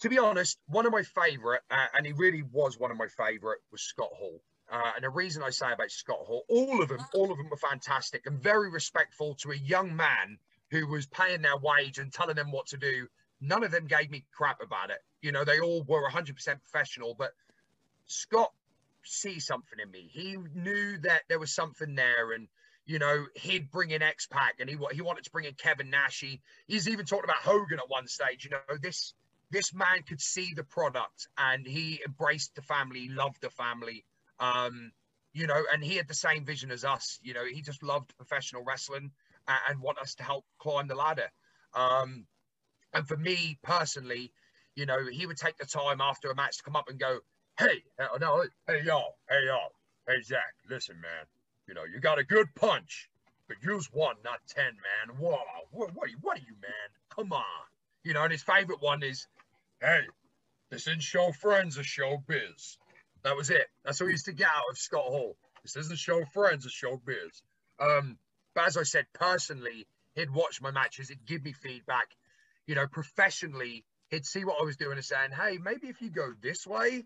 B: to be honest, one of my favorite, uh, and he really was one of my favorite, was Scott Hall. Uh, and the reason I say about Scott Hall, all of them, all of them were fantastic and very respectful to a young man who was paying their wage and telling them what to do. None of them gave me crap about it. You know, they all were 100% professional, but Scott see something in me. He knew that there was something there, and you know he'd bring in X Pac, and he he wanted to bring in Kevin Nash. He, he's even talked about Hogan at one stage. You know this this man could see the product, and he embraced the family, loved the family, um, you know, and he had the same vision as us. You know, he just loved professional wrestling and, want us to help climb the ladder. Um, and for me personally, you know, he would take the time after a match to come up and go, "Hey, uh, no, hey y'all, hey y'all, hey Zak, listen, man, you know, you got a good punch, but use one, not ten, man. Whoa, what, what, are you, what are you, man? Come on. You know, and his favorite one is, hey, this isn't show friends, it's show biz. That was it. That's what he used to get out of Scott Hall. This isn't show friends, it's show biz. Um, but as I said, personally, he'd watch my matches, he'd give me feedback. You know, professionally, he'd see what I was doing and saying, hey, maybe if you go this way,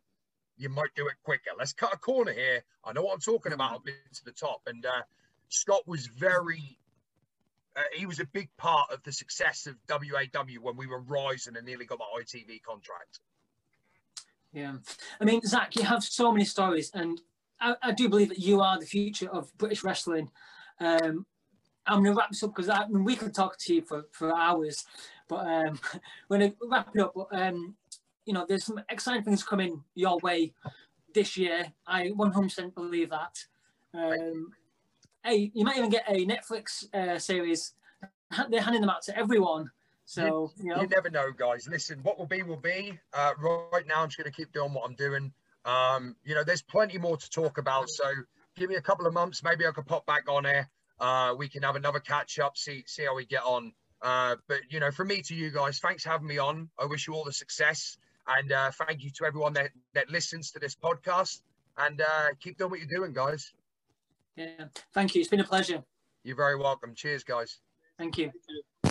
B: you might do it quicker. Let's cut a corner here. I know what I'm talking about. I've been to the top. And uh, Scott was very, uh, he was a big part of the success of WAW when we were rising and nearly got my ITV contract.
D: Yeah. I mean, Zak, you have so many stories, and I, I do believe that you are the future of British wrestling. Um, I'm going to wrap this up because I, I mean, we could talk to you for, for hours, but um, we're going to wrap it up. But, um, you know, there's some exciting things coming your way this year. I 100% believe that. Um, hey, you might even get a Netflix uh, series. They're handing them out to everyone. So
B: you, you, know. you never know, guys. Listen, what will be will be. Uh, right now, I'm just going to keep doing what I'm doing. Um, you know, there's plenty more to talk about. So give me a couple of months. Maybe I can pop back on air. Uh, we can have another catch up, see see how we get on. Uh, but you know, from me to you guys, thanks for having me on. I wish you all the success, and uh, thank you to everyone that that listens to this podcast. And uh, keep doing what you're doing, guys.
D: Yeah, thank you. It's been a pleasure.
B: You're very welcome. Cheers, guys.
D: Thank you. Thank you.